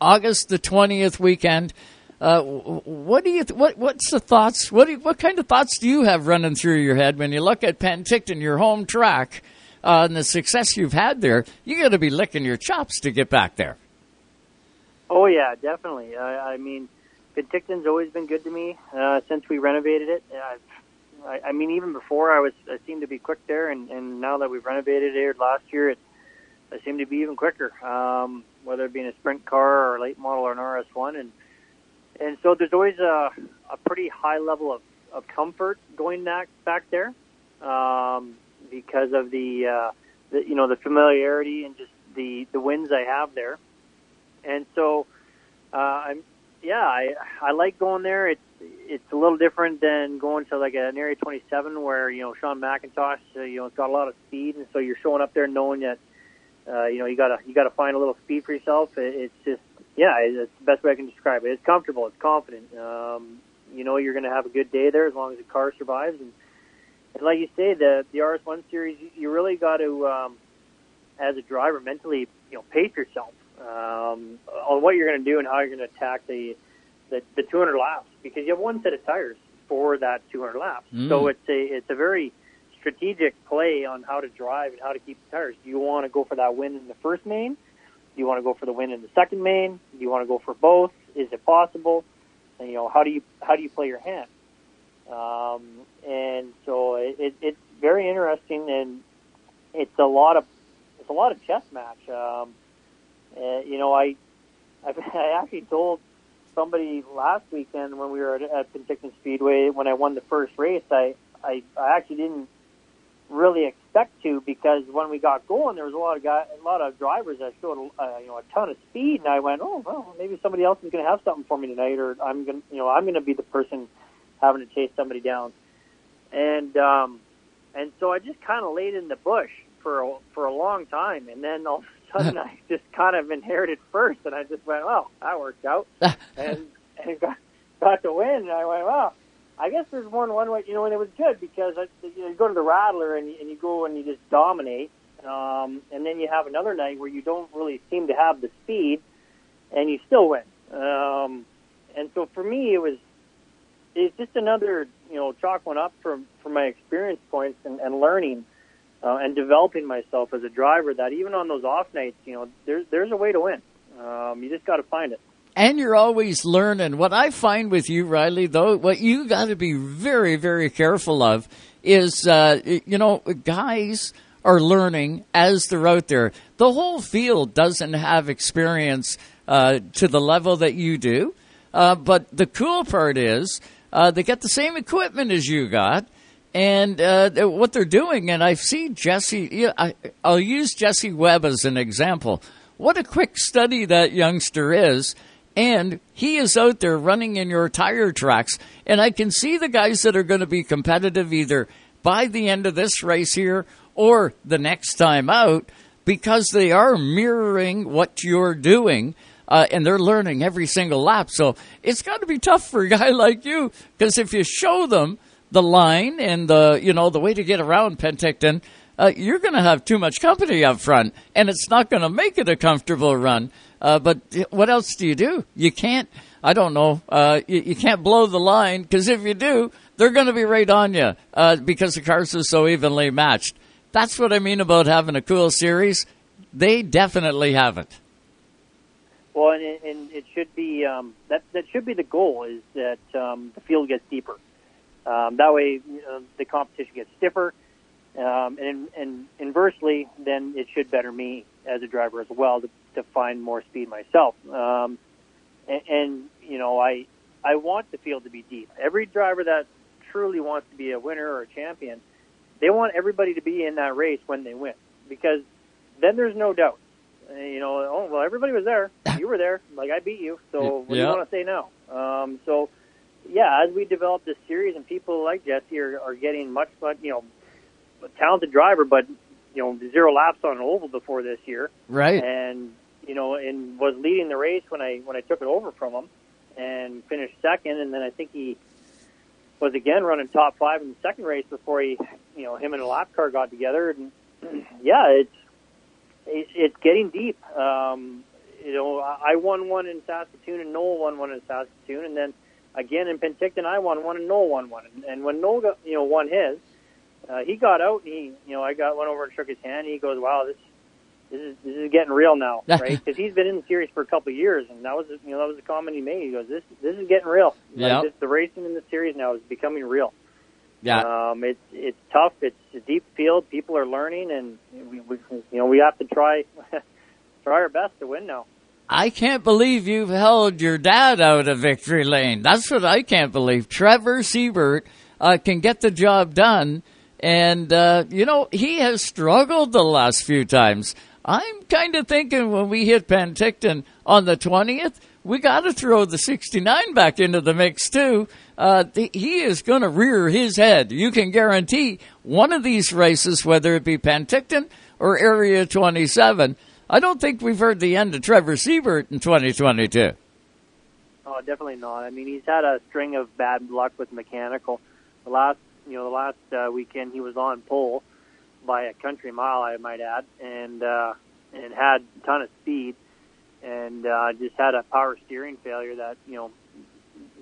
August the 20th weekend. Uh, what do you? Th- what What's the thoughts? What you, What kind of thoughts do you have running through your head when you look at Penticton, your home track, uh, and the success you've had there? You got to be licking your chops to get back there. Oh yeah, definitely. I, I mean, Penticton's always been good to me uh, since we renovated it. I, I mean, even before I was, I seemed to be quick there, and, and now that we've renovated it last year, it I seem to be even quicker. Um, whether it be in a sprint car or a late model or an RS1, and and so there's always a, a pretty high level of, of comfort going back back there um, because of the, uh, the you know the familiarity and just the the wins I have there, and so uh, I'm yeah I I like going there. It's it's a little different than going to like an area 27 where you know Sean McIntosh uh, you know it's got a lot of speed and so you're showing up there knowing that uh, you know you gotta you gotta find a little speed for yourself. It, it's just yeah, it's the best way I can describe it. It's comfortable. It's confident. Um, you know you're going to have a good day there as long as the car survives. And, and like you say, the the RS1 series, you really got to, um, as a driver, mentally, you know, pace yourself. um, on what you're going to do and how you're going to attack the, the the 200 laps because you have one set of tires for that 200 laps. Mm. So it's a it's a very strategic play on how to drive and how to keep the tires. Do you want to go for that win in the first main? Do you want to go for the win in the second main? Do you want to go for both? Is it possible? And, you know, how do you how do you play your hand? Um, and so it, it, it's very interesting, and it's a lot of it's a lot of chess match. Um, uh, you know, I I've, I actually told somebody last weekend when we were at, at Penticton Speedway when I won the first race. I I, I actually didn't really expect to because when we got going, there was a lot of guy, a lot of drivers that showed uh, you know a ton of speed, and I went, oh well, maybe somebody else is going to have something for me tonight, or I'm going, to you know, I'm going to be the person having to chase somebody down, and um, and so I just kind of laid in the bush for a, for a long time, and then all of a sudden I just kind of inherited first, and I just went, well, that worked out, and and got got to win, and I went, well. I guess there's than one way, you know, and it was good because I, you go to the Rattler and you, and you go and you just dominate, um, and then you have another night where you don't really seem to have the speed, and you still win. Um, and so for me, it was it's just another, you know, chalk one up from from my experience points and, and learning uh, and developing myself as a driver. That even on those off nights, you know, there's there's a way to win. Um, you just got to find it. And you're always learning. What I find with you, Riley, though, what you got to be very, very careful of is, uh, you know, guys are learning as they're out there. The whole field doesn't have experience uh, to the level that you do. Uh, but the cool part is uh, they get the same equipment as you got. And uh, what they're doing, and I've seen Jesse, I, I'll use Jesse Webb as an example. What a quick study that youngster is and he is out there running in your tire tracks. And I can see the guys that are going to be competitive either by the end of this race here or the next time out because they are mirroring what you're doing. Uh, and they're learning every single lap. So it's got to be tough for a guy like you because if you show them the line and the you know the way to get around Penticton, uh, you're going to have too much company up front, and it's not going to make it a comfortable run. Uh, but what else do you do? You can't. I don't know. Uh, you, you, can't blow the line because if you do, they're going to be right on you uh, because the cars are so evenly matched. That's what I mean about having a cool series. They definitely have it. Well, and, and it should be um, that that should be the goal is that um, the field gets deeper. Um, that way, you know, the competition gets stiffer, um, and, and inversely, then it should better me as a driver as well to, to find more speed myself. Um, and, and you know, I I want the field to be deep. Every driver that truly wants to be a winner or a champion, they want everybody to be in that race when they win, because then there's no doubt. You know, oh well, everybody was there. You were there. Like I beat you. So what do Yeah. you want to say now? Um, so yeah, as we develop this series, and people like Jesse are, are getting much, much, you know, a talented driver, but you know, zero laps on an oval before this year, Right. and you know, and was leading the race when I when I took it over from him, and finished second, and then I think he was again running top five in the second race before he, you know, him and a lap car got together, and yeah, it's it's, it's getting deep. Um, you know, I won one in Saskatoon, and Noel won one in Saskatoon, and then again in Penticton, I won one, and Noel won one. And, and when Noel got, you know, won his, uh, he got out, and he, you know, I got went over and shook his hand. And he goes, "Wow, this this is this is getting real now, right?" Because he's been in the series for a couple of years, and that was you know that was a comment he made. He goes, "This this is getting real. Yeah. Like, the racing in the series now is becoming real." Yeah. Um, it's it's tough. It's a deep field. People are learning, and we, we you know we have to try try our best to win now. I can't believe you've held your dad out of victory lane. That's what I can't believe. Trevor Siebert uh, can get the job done, and uh, you know he has struggled the last few times. I'm kind of thinking when we hit Penticton on the twentieth, we got to throw the '69 back into the mix too. Uh, th- he is going to rear his head. You can guarantee one of these races, whether it be Penticton or Area 27. I don't think we've heard the end of Trevor Siebert in 2022. Oh, definitely not. I mean, he's had a string of bad luck with mechanical. The last, you know, the last uh, weekend he was on pole by a country mile, I might add, and uh, and had a ton of speed. and uh, just had a power steering failure that you know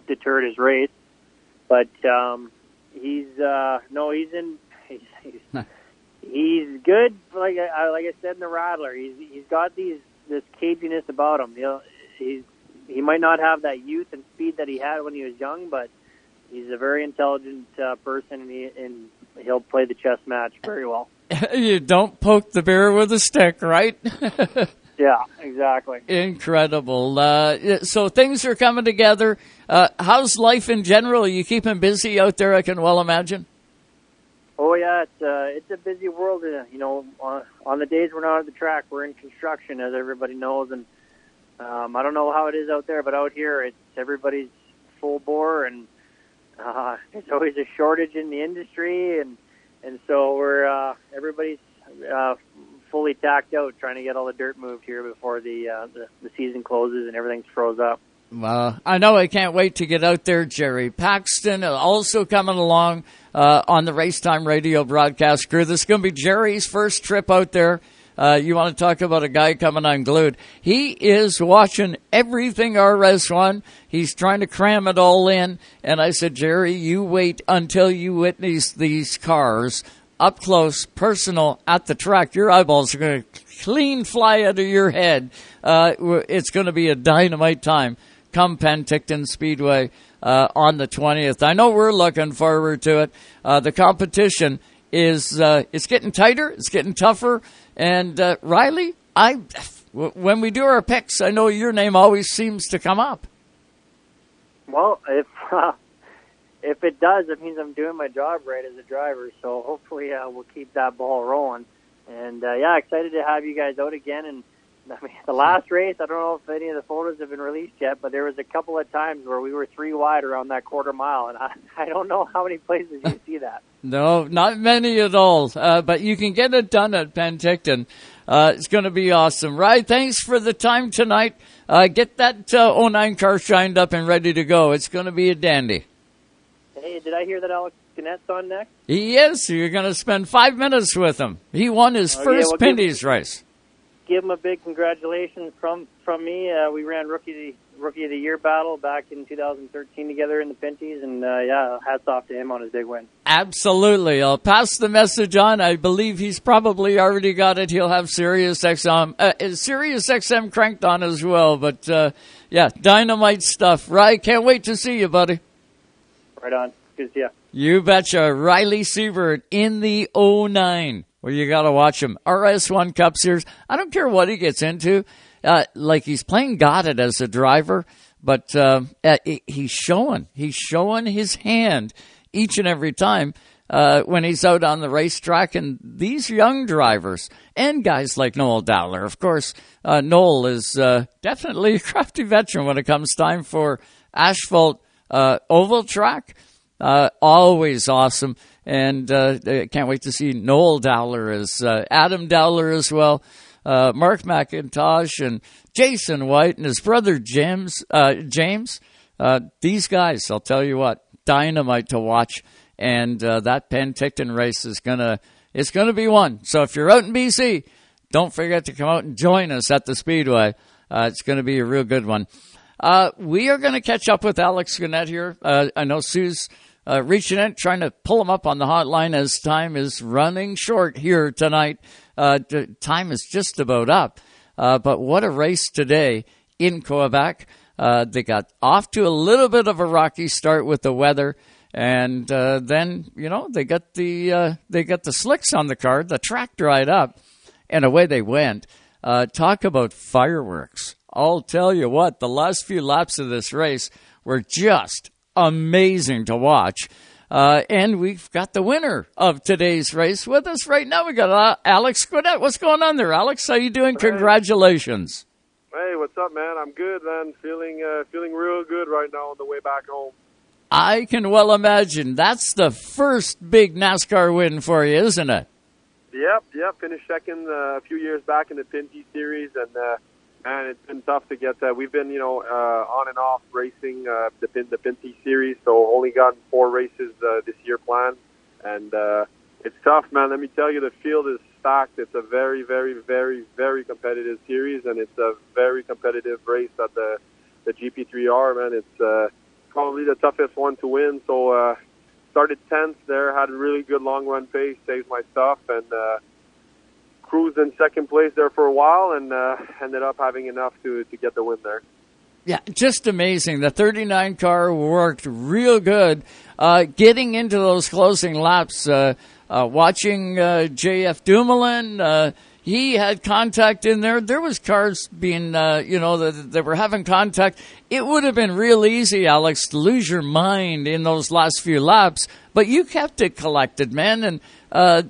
deterred his race. But um, he's uh, no, he's in. He's, he's, he's good. Like I like I said in the Rattler, he's he's got these this caginess about him. He'll, he's he might not have that youth and speed that he had when he was young, but he's a very intelligent uh, person, and, he, and he'll play the chess match very well. you don't poke the bear with a stick, right? yeah, exactly. Incredible. Uh, so things are coming together. Uh, how's life in general? Are you keeping busy out there? I can well imagine. Oh yeah, it's uh, it's a busy world. Uh, you know, on, on the days we're not at the track, we're in construction, as everybody knows, and um, I don't know how it is out there, but out here, it's everybody's full bore, and uh, there's always a shortage in the industry, and and so we're uh, everybody's uh, fully tacked out trying to get all the dirt moved here before the uh, the, the season closes and everything's froze up. Uh, I know I can't wait to get out there. Jerry Paxton also coming along uh, on the Racetime Radio broadcast crew. This is going to be Jerry's first trip out there. Uh, you want to talk about a guy coming unglued? He is watching everything RS1. He's trying to cram it all in. And I said, Jerry, you wait until you witness these cars up close, personal at the track. Your eyeballs are going to clean fly out of your head. Uh, it's going to be a dynamite time come Penticton Speedway uh, on the 20th. I know we're looking forward to it. Uh, the competition is uh, it's getting tighter, it's getting tougher, and uh, Riley, I when we do our picks, I know your name always seems to come up. Well, if uh, if it does, it means I'm doing my job right as a driver. So hopefully, uh, we'll keep that ball rolling. And uh, yeah, excited to have you guys out again. And I mean, the last race, I don't know if any of the photos have been released yet, but there was a couple of times where we were three wide around that quarter mile, and I, I don't know how many places you see that. No, not many at all. Uh, but you can get it done at Penticton. Uh, it's going to be awesome. Right? Thanks for the time tonight. Uh, get that uh, 09 car shined up and ready to go. It's going to be a dandy. Hey, did I hear that Alex Guenette's on next? He is. You're going to spend five minutes with him. He won his Oh, first well, Pinty's race. Give him a big congratulations from from me. Uh, we ran rookie rookie of the year battle back in 2013 together in the Pinty's, and uh, yeah, hats off to him on his big win. Absolutely. I'll pass the message on. I believe he's probably already got it. He'll have Sirius XM, uh, Sirius XM cranked on as well. But uh, yeah, dynamite stuff. Right? Can't wait to see you, buddy. Right on. Good to see ya. You betcha. Riley Siebert in the 09. Well, you got to watch him. RS1 Cup Series. I don't care what he gets into. Uh, like he's playing got it as a driver, but uh, uh, he's showing. He's showing his hand each and every time uh, when he's out on the racetrack. And these young drivers and guys like Noel Dowler, of course, uh, Noel is uh, definitely a crafty veteran when it comes time for asphalt oval track. Always awesome. And uh, can't wait to see Noel Dowler as uh, Adam Dowler as well, uh, Mark McIntosh and Jason White and his brother James. Uh, James, uh, these guys, I'll tell you what, dynamite to watch. And uh, that Penticton race is gonna it's gonna be one. So if you're out in BC, don't forget to come out and join us at the Speedway. It's to be a real good one. We are going to catch up with Alex Guenette here. I know Sue's uh, reaching in, trying to pull him up on the hotline as time is running short here tonight. Uh, time is just about up. Uh, but what a race today in Quebec. Uh, they got off to a little bit of a rocky start with the weather. And uh, then, you know, they got the uh, they got the slicks on the car. The track dried up, and away they went. Talk about fireworks. I'll tell you what, the last few laps of this race were just amazing to watch. Uh, and we've got the winner of today's race with us right now. We got uh, Alex Guenette. What's going on there, Alex? How you doing? Congratulations. Hey, what's up, man? I'm good, man. Feeling uh, feeling real good right now on the way back home. I can well imagine that's the first big NASCAR win for you, isn't it? Yep, yep. Finished second uh, a few years back in the Pinty's Series, and man, it's been tough to get that. We've been, you know, uh, on and off racing uh, the Pin the Pinty's Series, so only gotten four races uh, this year planned, and uh, it's tough, man. Let me tell you, the field is stacked. It's a very, very, very, very competitive series, and it's a very competitive race at the the GP3R. Man, it's uh, probably the toughest one to win. So uh, started tenth there, had a really good long run pace, saved my stuff, and uh, cruised in second place there for a while, and uh, ended up having enough to to get the win there. Yeah, just amazing. The 39 car worked real good. Uh, getting into those closing laps, uh, uh, watching uh, JF Dumoulin, uh, he had contact in there. There was cars being, you know, that, that were having contact. It would have been real easy, Alex, to lose your mind in those last few laps, but you kept it collected, man, and uh,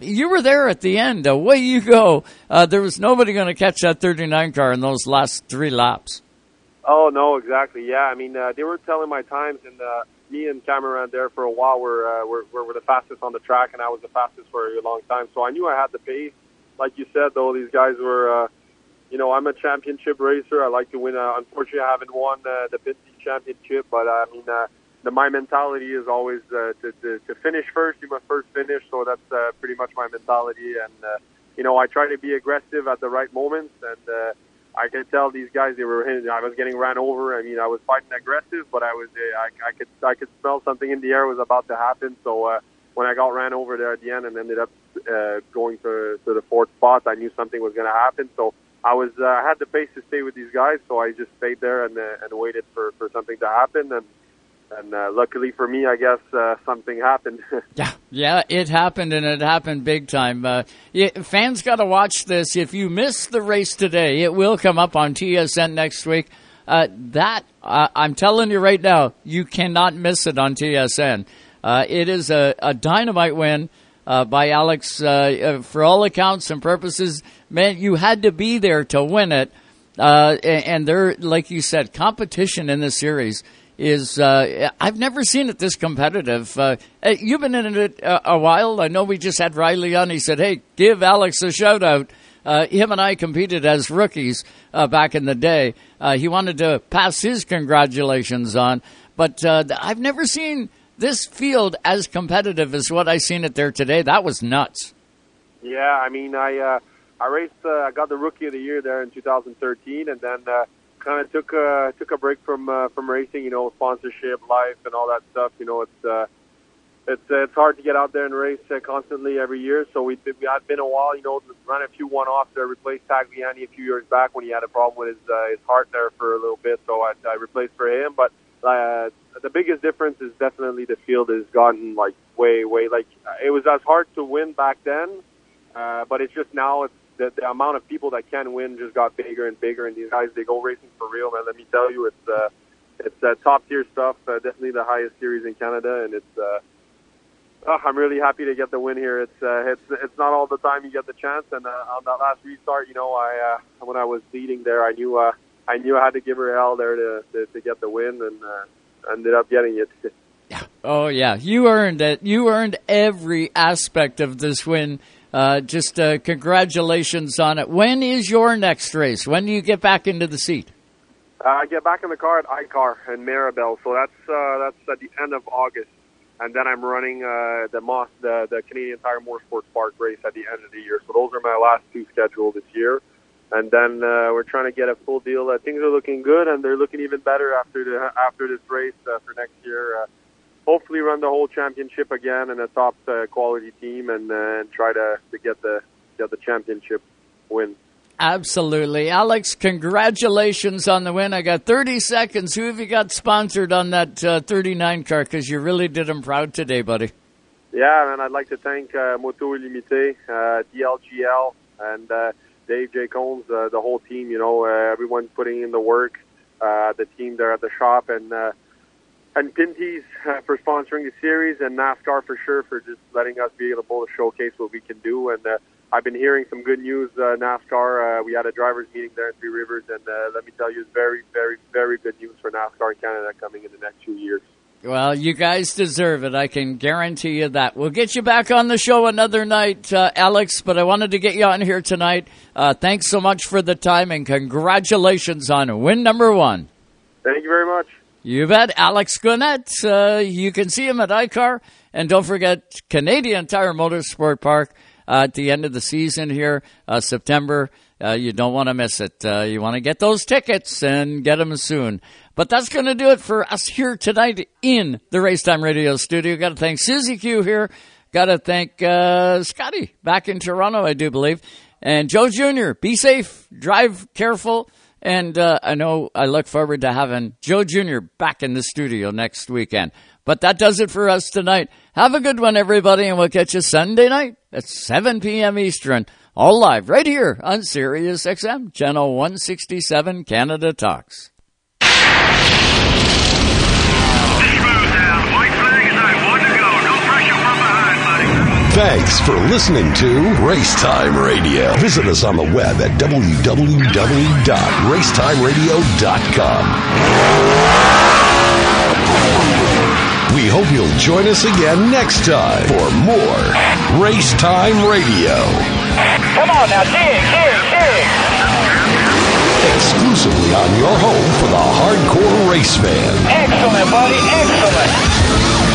you were there at the end. Away you go. Uh, there was nobody going to catch that 39 car in those last three laps. Oh no, exactly. Yeah, I mean, uh, they were telling my times, and uh, me and Cameron there for a while were, uh, we were were the fastest on the track, and I was the fastest for a long time. So I knew I had the pace. Like you said, though, these guys were, uh, you know, I'm a championship racer. I like to win. Uh, unfortunately, I haven't won uh, the Pinty championship, but uh, I mean, uh, the, my mentality is always uh, to, to to finish first. You must first finish. So that's uh, pretty much my mentality, and uh, you know, I try to be aggressive at the right moments and. Uh, I could tell these guys they were. I was getting ran over. I mean, I was fighting aggressive, but I was. I, I could. I could smell something in the air was about to happen. So uh, when I got ran over there at the end and ended up uh, going to to the fourth spot, I knew something was going to happen. So I was. Uh, I had the pace to stay with these guys, so I just stayed there and uh, and waited for for something to happen. And and uh, luckily for me, I guess uh, something happened. yeah, yeah, it happened, and it happened big time. Uh, yeah, fans got to watch this. If you miss the race today, it will come up on TSN next week. Uh, that uh, I'm telling you right now, you cannot miss it on TSN. Uh, it is a, a dynamite win by Alex. For all accounts and purposes, man, you had to be there to win it. And, and there, like you said, competition in this series is uh, I've never seen it this competitive. Uh, you've been in it a, a, while. I know we just had Riley on. He said, "Hey, give Alex a shout out." Uh, him and I competed as rookies uh, back in the day. Uh, he wanted to pass his congratulations on, but uh, I've never seen this field as competitive as what I seen it there today. That was nuts. Yeah, I mean, I I raced. I got the rookie of the year there in 2013, and then kind of took uh, took a break from uh, from racing. You know, sponsorship, life, and all that stuff. You know, it's uh, it's uh, it's hard to get out there and race uh, constantly every year. So we we had been a while. You know, ran a few one offs to replace Tagliani a few years back when he had a problem with his uh, his heart there for a little bit. So I, I replaced for him. But uh, the biggest difference is definitely the field has gotten like way way like it was as hard to win back then. Uh, but it's just now it's the, the amount of people that can win just got bigger and bigger, and these guys they go racing for real, man. Let me tell you, it's uh, it's uh, top tier stuff. Uh, definitely the highest series in Canada, and it's. Uh, oh, I'm really happy to get the win here. It's uh, it's it's not all the time you get the chance, and uh, on that last restart, you know, I uh, when I was leading there, I knew uh, I knew I had to give her hell there to, to to get the win, and uh, ended up getting it. Oh yeah, you earned it. You earned every aspect of this win. Uh, just uh, congratulations on it. When is your next race? When do you get back into the seat? Uh, I get back in the car at ICAR in Mirabel, so that's uh, that's at the end of August, and then I'm running uh, the Moss, the, the Canadian Tire Motorsports Park race at the end of the year. So those are my last two scheduled this year, and then uh, we're trying to get a full deal. Uh, things are looking good, and they're looking even better after the after this race uh, for next year. Hopefully run the whole championship again in a top uh, quality team and, uh, and try to, to get the get the championship win. Absolutely. Alex, congratulations on the win. I got 30 seconds. Who have you got sponsored on that uh, 39 car? Because you really did them proud today, buddy. Yeah, man. I'd like to thank uh, Moto Illimité, uh, DLGL, and uh, Dave J. Combs, uh, the whole team. You know, uh, everyone putting in the work, uh, the team there at the shop, and uh, and Pinty's uh, for sponsoring the series, and NASCAR for sure for just letting us be able to showcase what we can do. And uh, I've been hearing some good news. Uh, NASCAR, uh, we had a drivers' meeting there in Three Rivers, and uh, let me tell you, it's very, very, very good news for NASCAR in Canada coming in the next few years. Well, you guys deserve it. I can guarantee you that. We'll get you back on the show another night, uh, Alex, but I wanted to get you on here tonight. Uh, thanks so much for the time and congratulations on win number one. Thank you very much. You bet. Alex Guenette. Uh, you can see him at ICAR. And don't forget Canadian Tire Motorsport Park uh, at the end of the season here, uh, September. Uh, you don't want to miss it. Uh, you want to get those tickets and get them soon. But that's going to do it for us here tonight in the Racetime Radio studio. Got to thank Susie Q here. Got to thank uh, Scotty back in Toronto, I do believe. And Joe Jr., be safe, drive careful. And uh, I know I look forward to having Joe Jr. back in the studio next weekend. But that does it for us tonight. Have a good one, everybody, and we'll catch you Sunday night at 7 p.m. Eastern, all live right here on Sirius XM, channel 167, Canada Talks. Thanks for listening to Racetime Radio. Visit us on the web at www.racetimeradio.com. We hope you'll join us again next time for more Racetime Radio. Come on now, dig, dig, dig. Exclusively on your home for the hardcore race fan. Excellent, buddy, excellent.